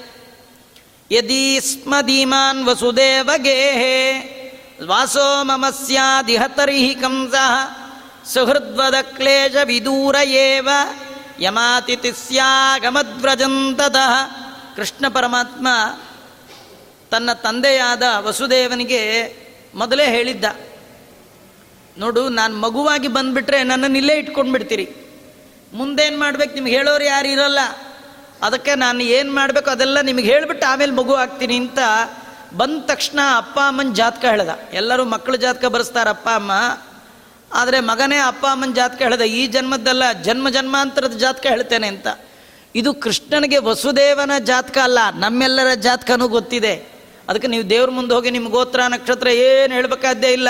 ಯದಿ ಸ್ಮ ಧೀಮಾನ್ ವಸುದೇವ ಗೇಹೇ ವಾಸೋ ಮಮ ಸ್ಯಾದಿಹ ಕಂಸ, ಸುಹೃದ್ವದ ಕ್ಲೇಶ ವಿದೂರ ಏವ ಯಮಾತಿಥಿ ಸ್ಯಾಗಮದ್ವ್ರಜಂತದ ಕೃಷ್ಣ ಪರಮಾತ್ಮ ತನ್ನ ತಂದೆಯಾದ ವಸುದೇವನಿಗೆ ಮೊದಲೇ ಹೇಳಿದ್ದ. ನೋಡು, ನಾನು ಮಗುವಾಗಿ ಬಂದುಬಿಟ್ರೆ ನನ್ನನ್ನು ಇಲ್ಲೇ ಇಟ್ಕೊಂಡ್ಬಿಡ್ತೀರಿ. ಮುಂದೇನು ಮಾಡ್ಬೇಕು? ನಿಮ್ಗೆ ಹೇಳೋರು ಯಾರು ಇರಲ್ಲ. ಅದಕ್ಕೆ ನಾನು ಏನು ಮಾಡಬೇಕು? ಅದೆಲ್ಲ ನಿಮಗೆ ಹೇಳಿಬಿಟ್ಟು ಆಮೇಲೆ ಮಗು ಆಗ್ತೀನಿ ಅಂತ ಬಂದ ತಕ್ಷಣ ಅಪ್ಪ ಅಮ್ಮನ ಜಾತಕ ಹೇಳ್ದ. ಎಲ್ಲರೂ ಮಕ್ಕಳು ಜಾತಕ ಬರೆಸ್ತಾರೆ ಅಪ್ಪ ಅಮ್ಮ. ಆದರೆ ಮಗನೇ ಅಪ್ಪ ಅಮ್ಮನ ಜಾತಕ ಹೇಳ್ದ, ಈ ಜನ್ಮದ್ದಲ್ಲ, ಜನ್ಮ ಜನ್ಮಾಂತರದ ಜಾತಕ ಹೇಳ್ತೇನೆ ಅಂತ. ಇದು ಕೃಷ್ಣನಿಗೆ ವಸುದೇವನ ಜಾತಕ ಅಲ್ಲ, ನಮ್ಮೆಲ್ಲರ ಜಾತಕನೂ ಗೊತ್ತಿದೆ. ಅದಕ್ಕೆ ನೀವು ದೇವ್ರ ಮುಂದೆ ಹೋಗಿ ನಿಮ್ಮ ಗೋತ್ರ, ನಕ್ಷತ್ರ ಏನು ಹೇಳಬೇಕಾದ್ದೇ ಇಲ್ಲ.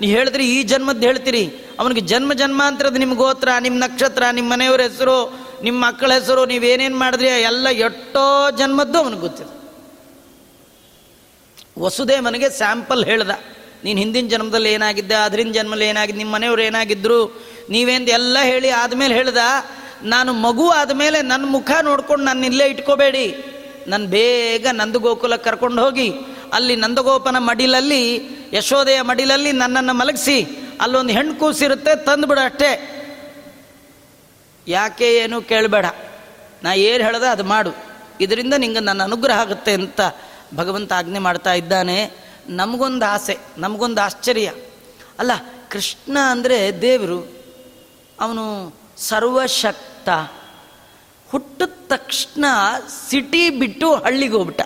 ನೀವು ಹೇಳಿದ್ರಿ ಈ ಜನ್ಮದ್ದು ಹೇಳ್ತೀರಿ. ಅವನಿಗೆ ಜನ್ಮ ಜನ್ಮಾಂತರದ ನಿಮ್ಮ ಗೋತ್ರ ನಿಮ್ಮ ನಕ್ಷತ್ರ ನಿಮ್ಮ ಮನೆಯವ್ರ ಹೆಸರು ನಿಮ್ಮ ಮಕ್ಕಳ ಹೆಸರು ನೀವೇನೇನು ಮಾಡಿದ್ರಿ, ಎಲ್ಲ ಎಷ್ಟೋ ಜನ್ಮದ್ದು ಅವನಿಗೆ ಗೊತ್ತಿದೆ. ವಸುದೇವನಿಗೆ ಸ್ಯಾಂಪಲ್ ಹೇಳ್ದ. ನೀನು ಹಿಂದಿನ ಜನ್ಮದಲ್ಲಿ ಏನಾಗಿದ್ದೆ, ಅದರಿಂದ ಜನ್ಮದಲ್ಲಿ ಏನಾಗಿದ್ದು ನಿಮ್ಮ ಮನೆಯವ್ರು ಏನಾಗಿದ್ರು, ನೀವೇಂದು ಎಲ್ಲ ಹೇಳಿ ಆದಮೇಲೆ ಹೇಳ್ದ, ನಾನು ಮಗು ಆದಮೇಲೆ ನನ್ನ ಮುಖ ನೋಡ್ಕೊಂಡು ನನ್ನ ಇಲ್ಲೇ ಇಟ್ಕೋಬೇಡಿ. ನನ್ನ ಬೇಗ ನಂದಗೋಕುಲ ಕರ್ಕೊಂಡು ಹೋಗಿ ಅಲ್ಲಿ ನಂದಗೋಪನ ಮಡಿಲಲ್ಲಿ ಯಶೋದೆಯ ಮಡಿಲಲ್ಲಿ ನನ್ನನ್ನು ಮಲಗಿಸಿ, ಅಲ್ಲೊಂದು ಹೆಣ್ಣು ಕೂಸಿರುತ್ತೆ ತಂದುಬಿಡು ಅಷ್ಟೇ. ಯಾಕೆ ಏನು ಕೇಳಬೇಡ. ನಾ ಏನು ಹೇಳ್ದೆ ಅದು ಮಾಡು. ಇದರಿಂದ ನಿಂಗೆ ನನ್ನ ಅನುಗ್ರಹ ಆಗುತ್ತೆ ಅಂತ ಭಗವಂತ ಆಜ್ಞೆ ಮಾಡ್ತಾ ಇದ್ದಾನೆ. ನಮಗೊಂದು ಆಸೆ, ನಮಗೊಂದು ಆಶ್ಚರ್ಯ. ಅಲ್ಲ, ಕೃಷ್ಣ ಅಂದರೆ ದೇವರು. ಅವನು ಸರ್ವಶಕ್ತ. ಹುಟ್ಟಿದ ತಕ್ಷಣ ಸಿಟಿ ಬಿಟ್ಟು ಹಳ್ಳಿಗೆ ಹೋಗ್ಬಿಟ್ಟ.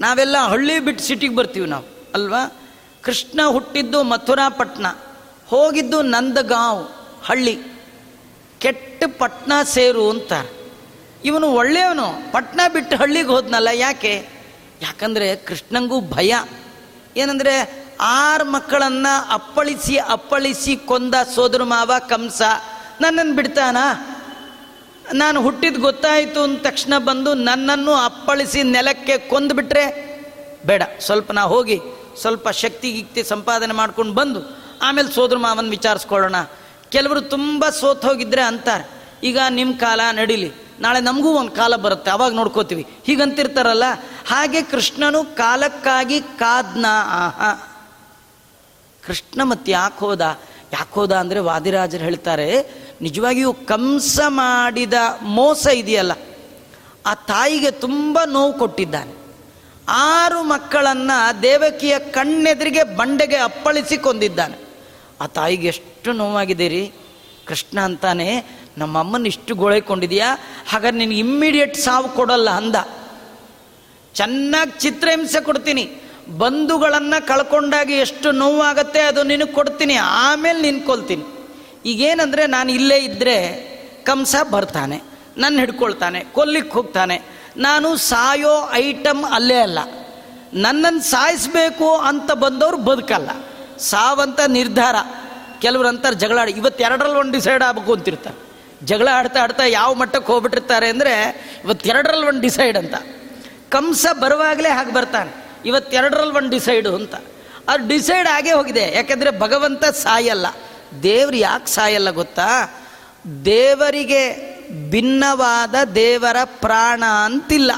ನಾವೆಲ್ಲ ಹಳ್ಳಿ ಬಿಟ್ಟು ಸಿಟಿಗೆ ಬರ್ತೀವಿ ನಾವು, ಅಲ್ವಾ? ಕೃಷ್ಣ ಹುಟ್ಟಿದ್ದು ಮಥುರಾ ಪಟ್ನ ಹೋಗಿದ್ದು ನಂದಗಾಂವ್ ಹಳ್ಳಿ. ಕೆಟ್ಟ ಪಟ್ನ ಸೇರು ಅಂತ ಇವನು ಒಳ್ಳೆಯವನು, ಪಟ್ನ ಬಿಟ್ಟು ಹಳ್ಳಿಗೆ ಹೋದ್ನಲ್ಲ ಯಾಕೆ? ಯಾಕಂದರೆ ಕೃಷ್ಣಂಗೂ ಭಯ. ಏನಂದರೆ ಆರು ಮಕ್ಕಳನ್ನು ಅಪ್ಪಳಿಸಿ ಅಪ್ಪಳಿಸಿ ಕೊಂದ ಸೋದರ ಮಾವ ಕಂಸ ನನ್ನನ್ನು ಬಿಡ್ತಾನ? ನಾನು ಹುಟ್ಟಿದ ಗೊತ್ತಾಯಿತು ಅಂದ ತಕ್ಷಣ ಬಂದು ನನ್ನನ್ನು ಅಪ್ಪಳಿಸಿ ನೆಲಕ್ಕೆ ಕೊಂದುಬಿಟ್ರೆ ಬೇಡ. ಸ್ವಲ್ಪ ನಾ ಹೋಗಿ ಸ್ವಲ್ಪ ಶಕ್ತಿ ಗಿಕ್ತಿ ಸಂಪಾದನೆ ಮಾಡ್ಕೊಂಡು ಬಂದು ಆಮೇಲೆ ಸೋದ್ರ ಮಾವನ್ ವಿಚಾರಿಸ್ಕೊಳ್ಳೋಣ. ಕೆಲವರು ತುಂಬ ಸೋತ್ ಹೋಗಿದ್ರೆ ಅಂತಾರೆ. ಈಗ ನಿಮ್ಮ ಕಾಲ ನಡೀಲಿ. ನಾಳೆ ನಮಗೂ ಒಂದು ಕಾಲ ಬರುತ್ತೆ. ಅವಾಗ ನೋಡ್ಕೋತೀವಿ. ಹೀಗಂತಿರ್ತಾರಲ್ಲ? ಹಾಗೆ ಕೃಷ್ಣನು ಕಾಲಕ್ಕಾಗಿ ಕಾದ್ನ. ಆಹಾ. ಕೃಷ್ಣ ಮತ್ತೆ ಯಾಕೆ ಹೋದ? ಯಾಕೆ ಹೋದ ಅಂದರೆ ವಾದಿರಾಜರು ಹೇಳ್ತಾರೆ ನಿಜವಾಗಿಯೂ ಕಂಸ ಮಾಡಿದ ಮೋಸ ಇದೆಯಲ್ಲ, ಆ ತಾಯಿಗೆ ತುಂಬ ನೋವು ಕೊಟ್ಟಿದ್ದಾನೆ. ಆರು ಮಕ್ಕಳನ್ನು ದೇವಕಿಯ ಕಣ್ಣೆದುರಿಗೆ ಬಂಡೆಗೆ ಅಪ್ಪಳಿಸಿ ಕೊಂದಿದ್ದಾನೆ ಆ ತಾಯಿಗೆ ಎಷ್ಟು ನೋವಾಗಿದೆ ರೀ ಕೃಷ್ಣ ಅಂತಾನೆ ನಮ್ಮ ಅಮ್ಮನ ಇಷ್ಟು ಗೋಳೈಕೊಂಡಿದೆಯಾ ಹಾಗಾದ್ರೆ ನಿನಗೆ ಇಮ್ಮಿಡಿಯೇಟ್ ಸಾವು ಕೊಡಲ್ಲ ಅಂದ. ಚೆನ್ನಾಗಿ ಚಿತ್ರಹಿಂಸೆ ಕೊಡ್ತೀನಿ. ಬಂಧುಗಳನ್ನು ಕಳ್ಕೊಂಡಾಗ ಎಷ್ಟು ನೋವಾಗತ್ತೆ ಅದು ನಿನಗೆ ಕೊಡ್ತೀನಿ, ಆಮೇಲೆ ನಿನ್ ಕೊಲ್ತೀನಿ ಈಗೇನಂದರೆ ನಾನು ಇಲ್ಲೇ ಇದ್ದರೆ ಕಂಸ ಬರ್ತಾನೆ ನನ್ನ ಹಿಡ್ಕೊಳ್ತಾನೆ ಕೊಲ್ಲಿಕ್ಕೆ ಹೋಗ್ತಾನೆ. ನಾನು ಸಾಯೋ ಐಟಮ್ ಅಲ್ಲೇ ಅಲ್ಲ. ನನ್ನನ್ನು ಸಾಯಿಸ್ಬೇಕು ಅಂತ ಬಂದವರು ಬದುಕಲ್ಲ. ಸಾವಂತ ನಿರ್ಧಾರ. ಕೆಲವರು ಅಂತಾರೆ ಜಗಳ ಇವತ್ತು ಎರಡರಲ್ಲಿ ಒಂದು ಡಿಸೈಡ್ ಆಗಬೇಕು ಅಂತಿರ್ತಾರೆ. ಜಗಳ ಆಡ್ತಾ ಆಡ್ತಾ ಯಾವ ಮಟ್ಟಕ್ಕೆ ಹೋಗ್ಬಿಟ್ಟಿರ್ತಾರೆ ಅಂದರೆ ಇವತ್ತೆರಡರಲ್ಲಿ ಒಂದು ಡಿಸೈಡ್ ಅಂತ. ಕಂಸ ಬರುವಾಗಲೇ ಹಾಗೆ ಬರ್ತಾನೆ ಇವತ್ತೆರಡರಲ್ಲಿ ಒಂದು ಡಿಸೈಡು ಅಂತ. ಅದು ಡಿಸೈಡ್ ಆಗೇ ಹೋಗಿದೆ. ಯಾಕಂದರೆ ಭಗವಂತ ಸಾಯಲ್ಲ. ದೇವ್ರು ಯಾಕೆ ಸಾಯಲ್ಲ ಗೊತ್ತಾ? ದೇವರಿಗೆ ಭಿನ್ನವಾದ ದೇವರ ಪ್ರಾಣ ಅಂತಿಲ್ಲ.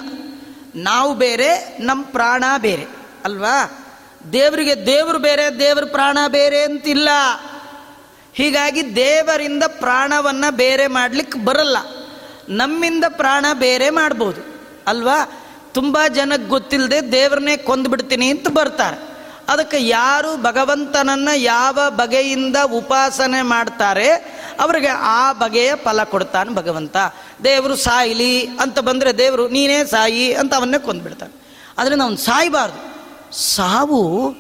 ನಾವು ಬೇರೆ ನಮ್ಮ ಪ್ರಾಣ ಬೇರೆ, ಅಲ್ವಾ? ದೇವರಿಗೆ ದೇವರು ಬೇರೆ, ದೇವ್ರ ಪ್ರಾಣ ಬೇರೆ ಅಂತಿಲ್ಲ. ಹೀಗಾಗಿ ದೇವರಿಂದ ಪ್ರಾಣವನ್ನು ಬೇರೆ ಮಾಡಲಿಕ್ಕೆ ಬರಲ್ಲ. ನಮ್ಮಿಂದ ಪ್ರಾಣ ಬೇರೆ ಮಾಡ್ಬೋದು, ಅಲ್ವಾ? ತುಂಬ ಜನಕ್ಕೆ ಗೊತ್ತಿಲ್ಲದೆ ದೇವ್ರನ್ನೇ ಕೊಂದ್ಬಿಡ್ತೀನಿ ಅಂತ ಬರ್ತಾರೆ. ಅದಕ್ಕೆ ಯಾರು ಭಗವಂತನನ್ನು ಯಾವ ಬಗೆಯಿಂದ ಉಪಾಸನೆ ಮಾಡ್ತಾರೆ, ಅವರಿಗೆ ಆ ಬಗೆಯ ಫಲ ಕೊಡ್ತಾನೆ ಭಗವಂತ. ದೇವರು ಸಾಯಿಲಿ ಅಂತ ಬಂದರೆ ದೇವರು, ನೀನೇ ಸಾಯಿ ಅಂತ ಅವನ್ನೇ ಕೊಂದ್ಬಿಡ್ತಾನೆ. ಅದರಿಂದ ಅವನು ಸಾಯಬಾರ್ದು. ಸಾವು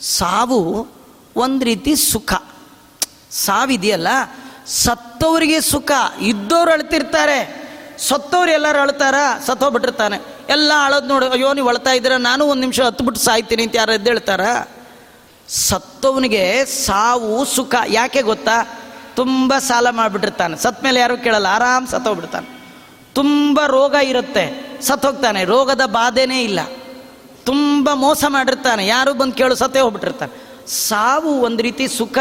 ಸಾವು ಒಂದು ರೀತಿ ಸುಖ. ಸಾವಿದೆಯಲ್ಲ, ಸತ್ತವರಿಗೆ ಸುಖ, ಇದ್ದವ್ರು ಅಳ್ತಿರ್ತಾರೆ. ಸತ್ತವ್ರು ಎಲ್ಲರೂ ಅಳ್ತಾರ ಸತ್ತೋಗ್ಬಿಟ್ಟಿರ್ತಾನೆ ಎಲ್ಲ ಅಳೋದು ನೋಡಿ, ಅಯ್ಯೋ, ನೀವು ಅಳ್ತಾ ಇದ್ದೀರ, ನಾನು ಒಂದು ನಿಮಿಷ ಹತ್ಬಿಟ್ಟು ಸಾಯ್ತೀನಿ ಅಂತ ಯಾರು ಎದ್ದೇಳ್ತಾರ ಸತ್ತವನಿಗೆ ಸಾವು, ಸುಖ ಯಾಕೆ ಗೊತ್ತಾ? ತುಂಬ ಸಾಲ ಮಾಡಿಬಿಟ್ಟಿರ್ತಾನೆ. ಸತ್ತ ಮೇಲೆ ಯಾರು ಕೇಳಲ್ಲ, ಆರಾಮ್ ಸತ್ತೋಗ್ಬಿಡ್ತಾನೆ ತುಂಬ ರೋಗ ಇರುತ್ತೆ ಸತ್ತೋಗ್ತಾನೆ ರೋಗದ ಬಾಧೆನೇ ಇಲ್ಲ. ತುಂಬ ಮೋಸ ಮಾಡಿರ್ತಾನೆ. ಯಾರು ಬಂದು ಕೇಳು, ಸತ್ತೇ ಹೋಗ್ಬಿಟ್ಟಿರ್ತಾನೆ. ಸಾವು ಒಂದು ರೀತಿ ಸುಖ.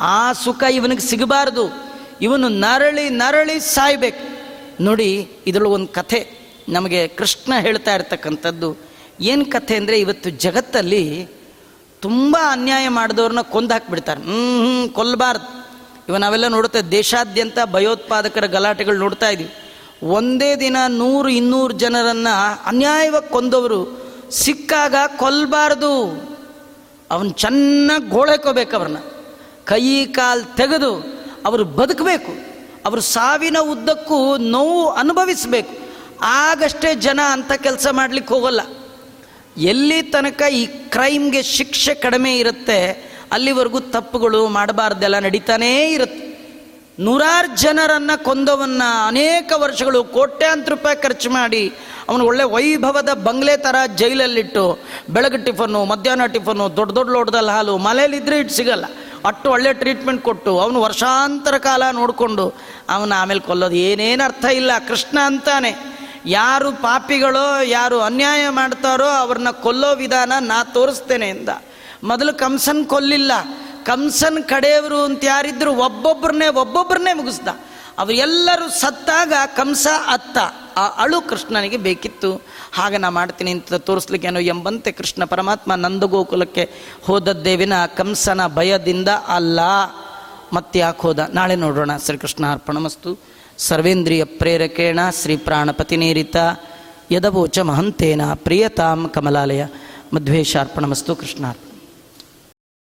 ಆ ಸುಖ ಇವನಿಗೆ ಸಿಗಬಾರ್ದು. ಇವನು ನರಳಿ ನರಳಿ ಸಾಯ್ಬೇಕು. ನೋಡಿ, ಇದರಲ್ಲಿ ಒಂದು ಕಥೆ. ನಮಗೆ ಕೃಷ್ಣ ಹೇಳ್ತಾ ಇರ್ತಕ್ಕಂಥದ್ದು. ಏನು ಕಥೆ ಅಂದರೆ ಇವತ್ತು ಜಗತ್ತಲ್ಲಿ ತುಂಬ ಅನ್ಯಾಯ ಮಾಡಿದವ್ರನ್ನ ಕೊಂದು ಹಾಕ್ಬಿಡ್ತಾರೆ. ಹ್ಞೂ ಹ್ಞೂ ಕೊಲ್ಲಬಾರ್ದು ಇವ ನಾವೆಲ್ಲ ನೋಡುತ್ತೆ, ದೇಶಾದ್ಯಂತ ಭಯೋತ್ಪಾದಕರ ಗಲಾಟೆಗಳು ನೋಡ್ತಾ ಇದ್ದೀವಿ ಒಂದೇ ದಿನ ನೂರು, ಇನ್ನೂರು ಜನರನ್ನು ಅನ್ಯಾಯವಾಗಿ ಕೊಂದವರು ಸಿಕ್ಕಾಗ ಕೊಲ್ಲಬಾರ್ದು ಅವನು ಚೆನ್ನಾಗಿ ಗೋಳೆಕೋಬೇಕು ಅವ್ರನ್ನ. ಕೈ, ಕಾಲು ತೆಗೆದು ಅವರು ಬದುಕಬೇಕು. ಅವರು ಸಾವಿನ ಉದ್ದಕ್ಕೂ ನೋವು ಅನುಭವಿಸಬೇಕು. ಆಗಷ್ಟೇ ಜನ ಅಂಥ ಕೆಲಸ ಮಾಡಲಿಕ್ಕೆ ಹೋಗಲ್ಲ. ಎಲ್ಲಿ ತನಕ ಈ ಕ್ರೈಮ್ಗೆ ಶಿಕ್ಷೆ ಕಡಿಮೆ ಇರುತ್ತೆ, ಅಲ್ಲಿವರೆಗೂ ತಪ್ಪುಗಳು ಮಾಡಬಾರ್ದೆಲ್ಲ ನಡೀತಾನೇ ಇರುತ್ತೆ. ನೂರಾರು ಜನರನ್ನು ಕೊಂದವನ್ನ ಅನೇಕ ವರ್ಷಗಳು ಕೋಟ್ಯಾಂತರ ರೂಪಾಯಿ ಖರ್ಚು ಮಾಡಿ ಅವನು ಒಳ್ಳೆ ವೈಭವದ ಬಂಗ್ಲೆ ಥರ ಜೈಲಲ್ಲಿಟ್ಟು ಬೆಳಗ್ಗೆ ಟಿಫನ್ನು, ಮಧ್ಯಾಹ್ನ ಟಿಫನ್ನು, ದೊಡ್ಡ ದೊಡ್ಡ ಲೋಟದಲ್ಲಿ ಹಾಲು ಮಲೆಯಲ್ಲಿದ್ದರೆ ಇಟ್ಟು ಸಿಗಲ್ಲ. ಅಷ್ಟು ಒಳ್ಳೆ ಟ್ರೀಟ್ಮೆಂಟ್ ಕೊಟ್ಟು, ಅವನು ವರ್ಷಾಂತರ ಕಾಲ ನೋಡಿಕೊಂಡು, ಅವನ ಆಮೇಲೆ ಕೊಲ್ಲೋದು. ಏನೇನು ಅರ್ಥ ಇಲ್ಲ. ಕೃಷ್ಣ ಅಂತಾನೆ. ಯಾರು ಪಾಪಿಗಳೋ, ಯಾರು ಅನ್ಯಾಯ ಮಾಡ್ತಾರೋ, ಅವ್ರನ್ನ ಕೊಲ್ಲೋ ವಿಧಾನ ನಾ ತೋರಿಸ್ತೇನೆ ಎಂದ. ಮೊದಲು ಕಂಸನ್ ಕೊಲ್ಲಿಲ್ಲ. ಕಂಸನ್ ಕಡೆಯವರು ಅಂತ ಯಾರಿದ್ರು ಒಬ್ಬೊಬ್ಬರನ್ನೇ ಒಬ್ಬೊಬ್ಬರನ್ನೇ ಮುಗಿಸ್ದ. ಅವರೆಲ್ಲರೂ ಸತ್ತಾಗ ಕಂಸ ಅತ್ತ. ಆ ಅಳು ಕೃಷ್ಣನಿಗೆ ಬೇಕಿತ್ತು. ಹಾಗೆ ನಾ ಮಾಡ್ತೀನಿ ಅಂತ ತೋರಿಸ್ಲಿಕ್ಕೇನು ಎಂಬಂತೆ ಕೃಷ್ಣ ಪರಮಾತ್ಮ ನಂದಗೋಕುಲಕ್ಕೆ ಹೋದದ್ದೇ ವಿನ ಕಂಸನ ಭಯದಿಂದ ಅಲ್ಲ. ಮತ್ತೆ ಯಾಕೆ ಹೋದ? ನಾಳೆ ನೋಡೋಣ. ಶ್ರೀಕೃಷ್ಣ ಅರ್ಪಣಮಸ್ತು ಸರ್ವೇಂದ್ರಿಯ ಪ್ರೇರಕೇಣ ಶ್ರೀ ಪ್ರಾಣಪತಿನೇರಿತ ಯದವೋಚ ಮಹಂತೇನ ಪ್ರಿಯತಾಂ ಕಮಲಾಲಯ. ಮಧ್ವೇಶಾರ್ಪಣಮಸ್ತು ಕೃಷ್ಣಾರ್ಪಣ.